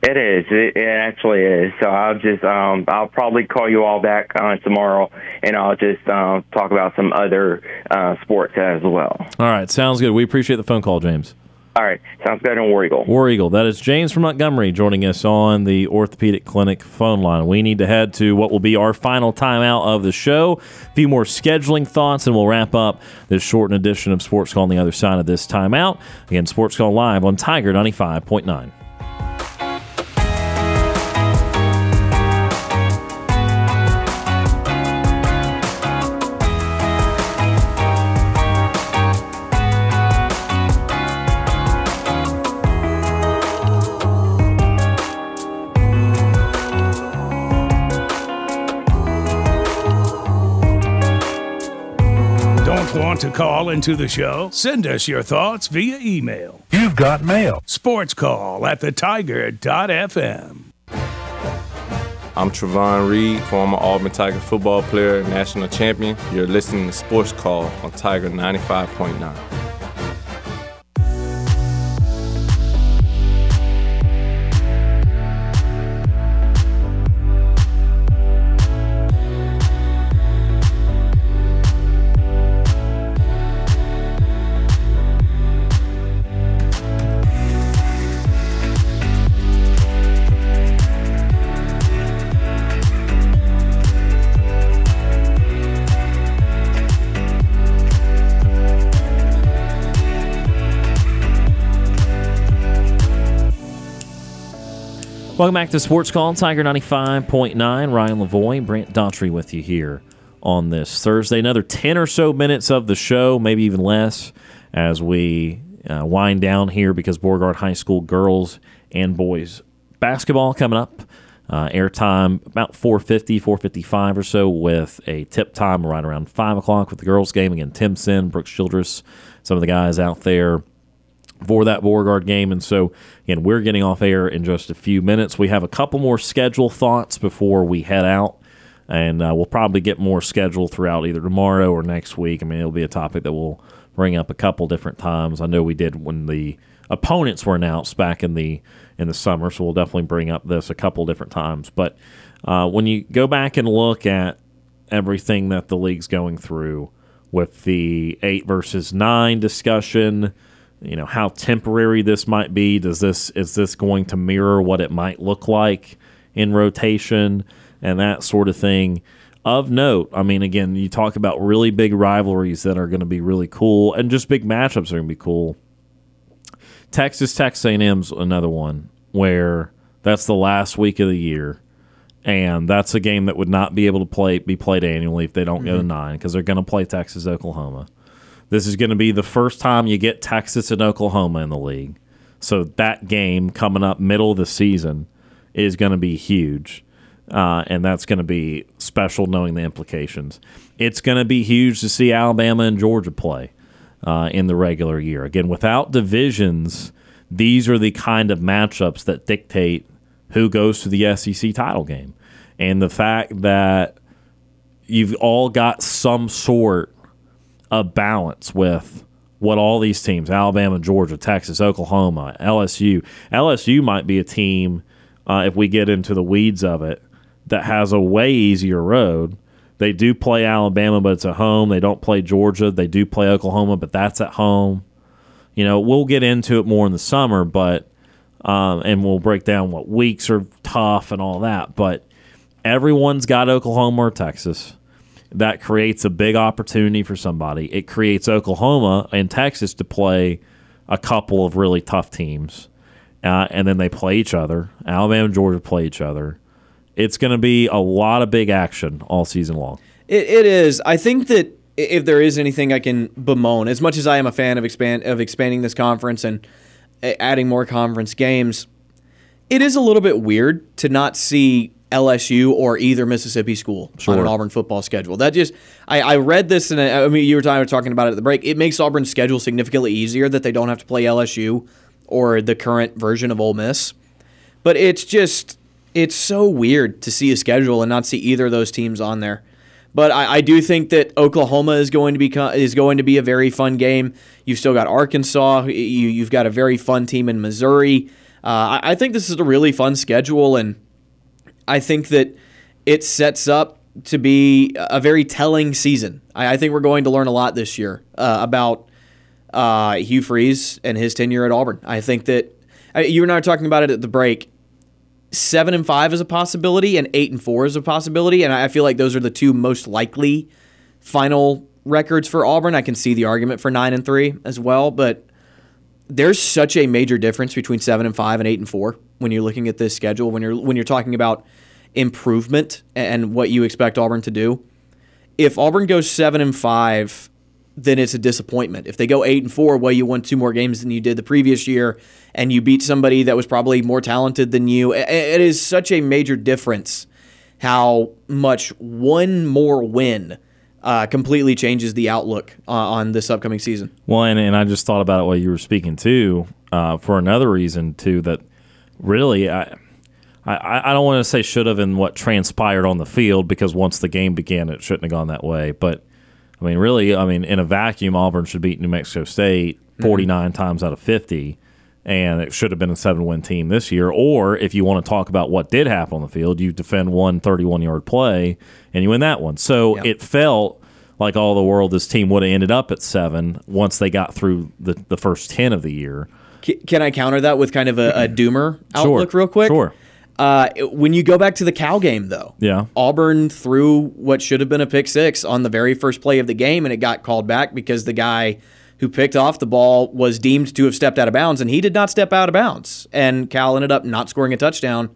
It is. It, it actually is. So I'll just um I'll probably call you all back uh, tomorrow, and I'll just um, talk about some other uh, sports as well. All right. Sounds good. We appreciate the phone call, James. All right. Sounds good on War Eagle. War Eagle. That is James from Montgomery joining us on the Orthopedic Clinic phone line. We need to head to what will be our final timeout of the show. A few more scheduling thoughts, and we'll wrap up this shortened edition of Sports Call on the other side of this timeout. Again, Sports Call live on Tiger 95.9. Want to call into the show? Send us your thoughts via email. You've got mail. Sports call at the tiger.fm. I'm Trovon Reed, former Auburn Tiger football player, national champion. You're listening to Sports Call on Tiger 95.9. Welcome back to Sports Call, Tiger 95.9. Ryan Lavoie, Brant Daughtry with you here on this Thursday. Another 10 or so minutes of the show, maybe even less, as we uh, wind down here because Beauregard High School girls and boys basketball coming up. Uh, airtime about 450, 455 or so, with a tip time right around 5 o'clock with the girls' game. Again, Tim Sin, Brooks Childress, some of the guys out there for that Beauregard game. And so, again, we're getting off air in just a few minutes. We have a couple more schedule thoughts before we head out. And uh, we'll probably get more schedule throughout either tomorrow or next week. I mean, it'll be a topic that we'll bring up a couple different times. I know we did when the opponents were announced back in the in the summer, so we'll definitely bring up this a couple different times. But uh, when you go back and look at everything that the league's going through with the eight versus nine discussion, you know how temporary this might be. Does this is this going to mirror what it might look like in rotation and that sort of thing? Of note, I mean, again, you talk about really big rivalries that are going to be really cool, and just big matchups are going to be cool. Texas Texas A&M's another one where that's the last week of the year, and that's a game that would not be able to play be played annually if they don't go to nine because they're going to play Texas Oklahoma. This is going to be the first time you get Texas and Oklahoma in the league, so that game coming up middle of the season is going to be huge. Uh, and that's going to be special knowing the implications. It's going to be huge to see Alabama and Georgia play uh, in the regular year. Again, without divisions, these are the kind of matchups that dictate who goes to the SEC title game. And the fact that you've all got some sort of balance with what all these teams Alabama, Georgia, Texas, Oklahoma, LSU. LSU might be a team, uh, if we get into the weeds of it, that has a way easier road. They do play Alabama, but it's at home. They don't play Georgia. They do play Oklahoma, but that's at home. You know, we'll get into it more in the summer, but um, and we'll break down what weeks are tough and all that. But everyone's got Oklahoma or Texas. That creates a big opportunity for somebody. It creates Oklahoma and Texas to play a couple of really tough teams, uh, and then they play each other. Alabama and Georgia play each other it's going to be a lot of big action all season long. It, it is. I think that if there is anything I can bemoan, as much as I am a fan of expand of expanding this conference and adding more conference games, it is a little bit weird to not see LSU or either Mississippi school Sure. on an Auburn football schedule. That just I, I read this and I mean you were talking, talking about it at the break. It makes Auburn's schedule significantly easier that they don't have to play LSU or the current version of Ole Miss. But it's just it's so weird to see a schedule and not see either of those teams on there. But I, I do think that Oklahoma is going to be is going to be a very fun game. You've still got Arkansas. You, you've got a very fun team in Missouri. Uh, I, I think this is a really fun schedule, and I think that it sets up to be a very telling season. I, I think we're going to learn a lot this year uh, about uh, Hugh Freeze and his tenure at Auburn. I think that uh, you and I were talking about it at the break seven and five is a possibility, and eight and four is a possibility, and I feel like those are the two most likely final records for Auburn. I can see the argument for nine and three as well, but there's such a major difference between seven and five and eight and four when you're looking at this schedule. When you're when you're talking about improvement and what you expect Auburn to do. If Auburn goes seven and five, then it's a disappointment. If they go eight and four, well, you won two more games than you did the previous year, and you beat somebody that was probably more talented than you. It is such a major difference how much one more win uh, completely changes the outlook uh, on this upcoming season. Well, and, and I just thought about it while you were speaking too, uh, for another reason too that really I. I, I don't want to say should have in what transpired on the field because once the game began, it shouldn't have gone that way. But I mean, really, I mean, in a vacuum, Auburn should beat New Mexico State mm-hmm. 49 times out of 50, and it should have been a seven win team this year. Or if you want to talk about what did happen on the field, you defend one 31 yard play and you win that one. So Yep. it felt like all the world this team would have ended up at seven once they got through the, the first 10 of the year. Can I counter that with kind of a, a doomer outlook, real quick? Sure. Uh, when you go back to the Cal game, though, Yeah. Auburn threw what should have been a pick six on the very first play of the game, and it got called back because the guy who picked off the ball was deemed to have stepped out of bounds, and he did not step out of bounds. And Cal ended up not scoring a touchdown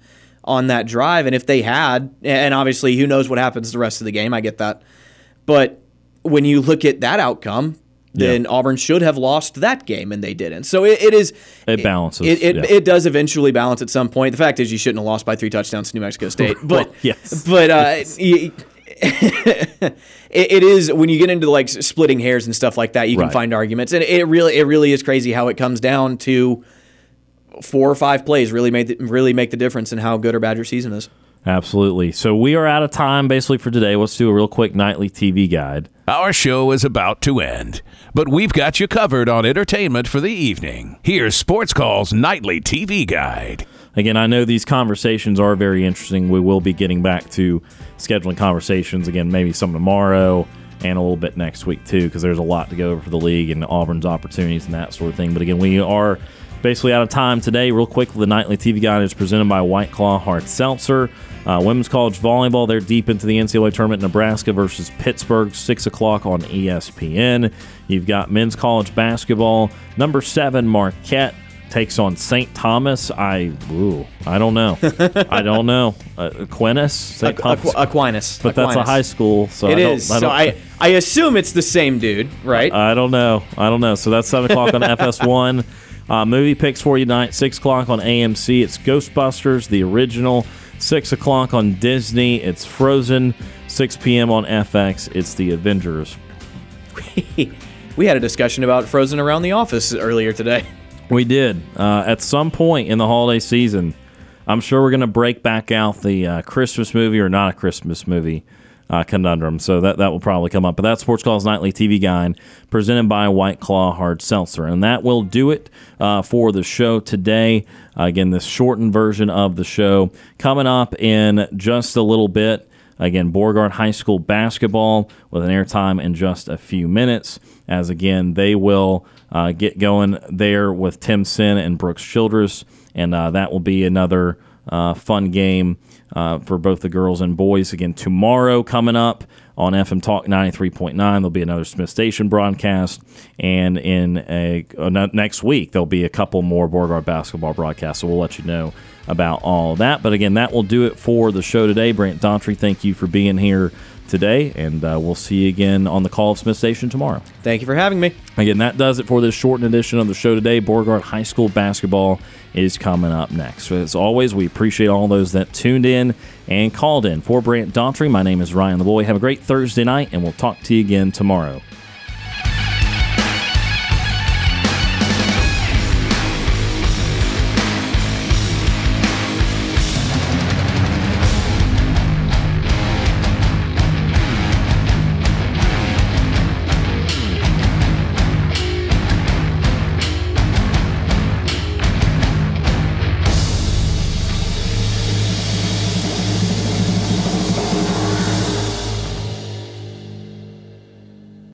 on that drive. And if they had, and obviously who knows what happens the rest of the game, I get that. But when you look at that outcome, then Auburn should have lost that game, and they didn't. So it, it is. It balances, It, it, yeah. it does eventually balance at some point. The fact is, you shouldn't have lost by three touchdowns to New Mexico State. But Well, yes. but uh, y- it, it is when you get into like splitting hairs and stuff like that, you can Right. find arguments, and it really it really is crazy how it comes down to four or five plays really made the, really make the difference in how good or bad your season is. Absolutely. So we are out of time basically for today. Let's do a real quick nightly TV guide. Our show is about to end, but we've got you covered on entertainment for the evening. Here's Sports Call's nightly TV guide. Again, I know these conversations are very interesting. We will be getting back to scheduling conversations again, maybe some tomorrow and a little bit next week too, because there's a lot to go over for the league and Auburn's opportunities and that sort of thing. But again, we are basically out of time today. Real quick, the nightly TV guide is presented by White Claw Hard Seltzer. Uh, women's college volleyball, they're deep into the NCAA tournament. Nebraska versus Pittsburgh, 6 o'clock on ESPN. You've got men's college basketball. Number seven, Marquette takes on St. Thomas. I ooh, I don't know. I don't know. Uh, Aquinas, St. Aqu- Thomas, Aquinas, but that's a high school, so It I is. I so I I assume it's the same dude, right? I don't know. I don't know. So that's seven o'clock on FS1. Uh, movie picks for you tonight. Six o'clock on AMC. It's Ghostbusters, the original. Six o'clock on Disney. It's Frozen. Six p.m. on FX. It's The Avengers. we had a discussion about Frozen around the office earlier today. We did. Uh, at some point in the holiday season, I'm sure we're going to break back out the uh, Christmas movie or not a Christmas movie uh, conundrum. So that, that will probably come up. But that's Sports Call's Nightly TV Guide presented by White Claw Hard Seltzer. And that will do it uh, for the show today. Uh, again, this shortened version of the show coming up in just a little bit. Again, Beauregard High School basketball with an airtime in just a few minutes. As again, they will uh, get going there with Tim Sin and Brooks Childress, and uh, that will be another uh, fun game uh, for both the girls and boys. Again, tomorrow coming up on FM Talk 93.9, there'll be another Smiths Station broadcast, and in a uh, next week there'll be a couple more Beauregard basketball broadcasts. So we'll let you know about all that. But again, that will do it for the show today. Brant Daughtry, thank you for being here today, and uh, we'll see you again on the Call of Smiths Station tomorrow. Thank you for having me. Again, that does it for this shortened edition of the show today. Beauregard High School basketball is coming up next. So as always, we appreciate all those that tuned in and called in. For Brant Daughtry, my name is Ryan Lavoie. Have a great Thursday night, and we'll talk to you again tomorrow.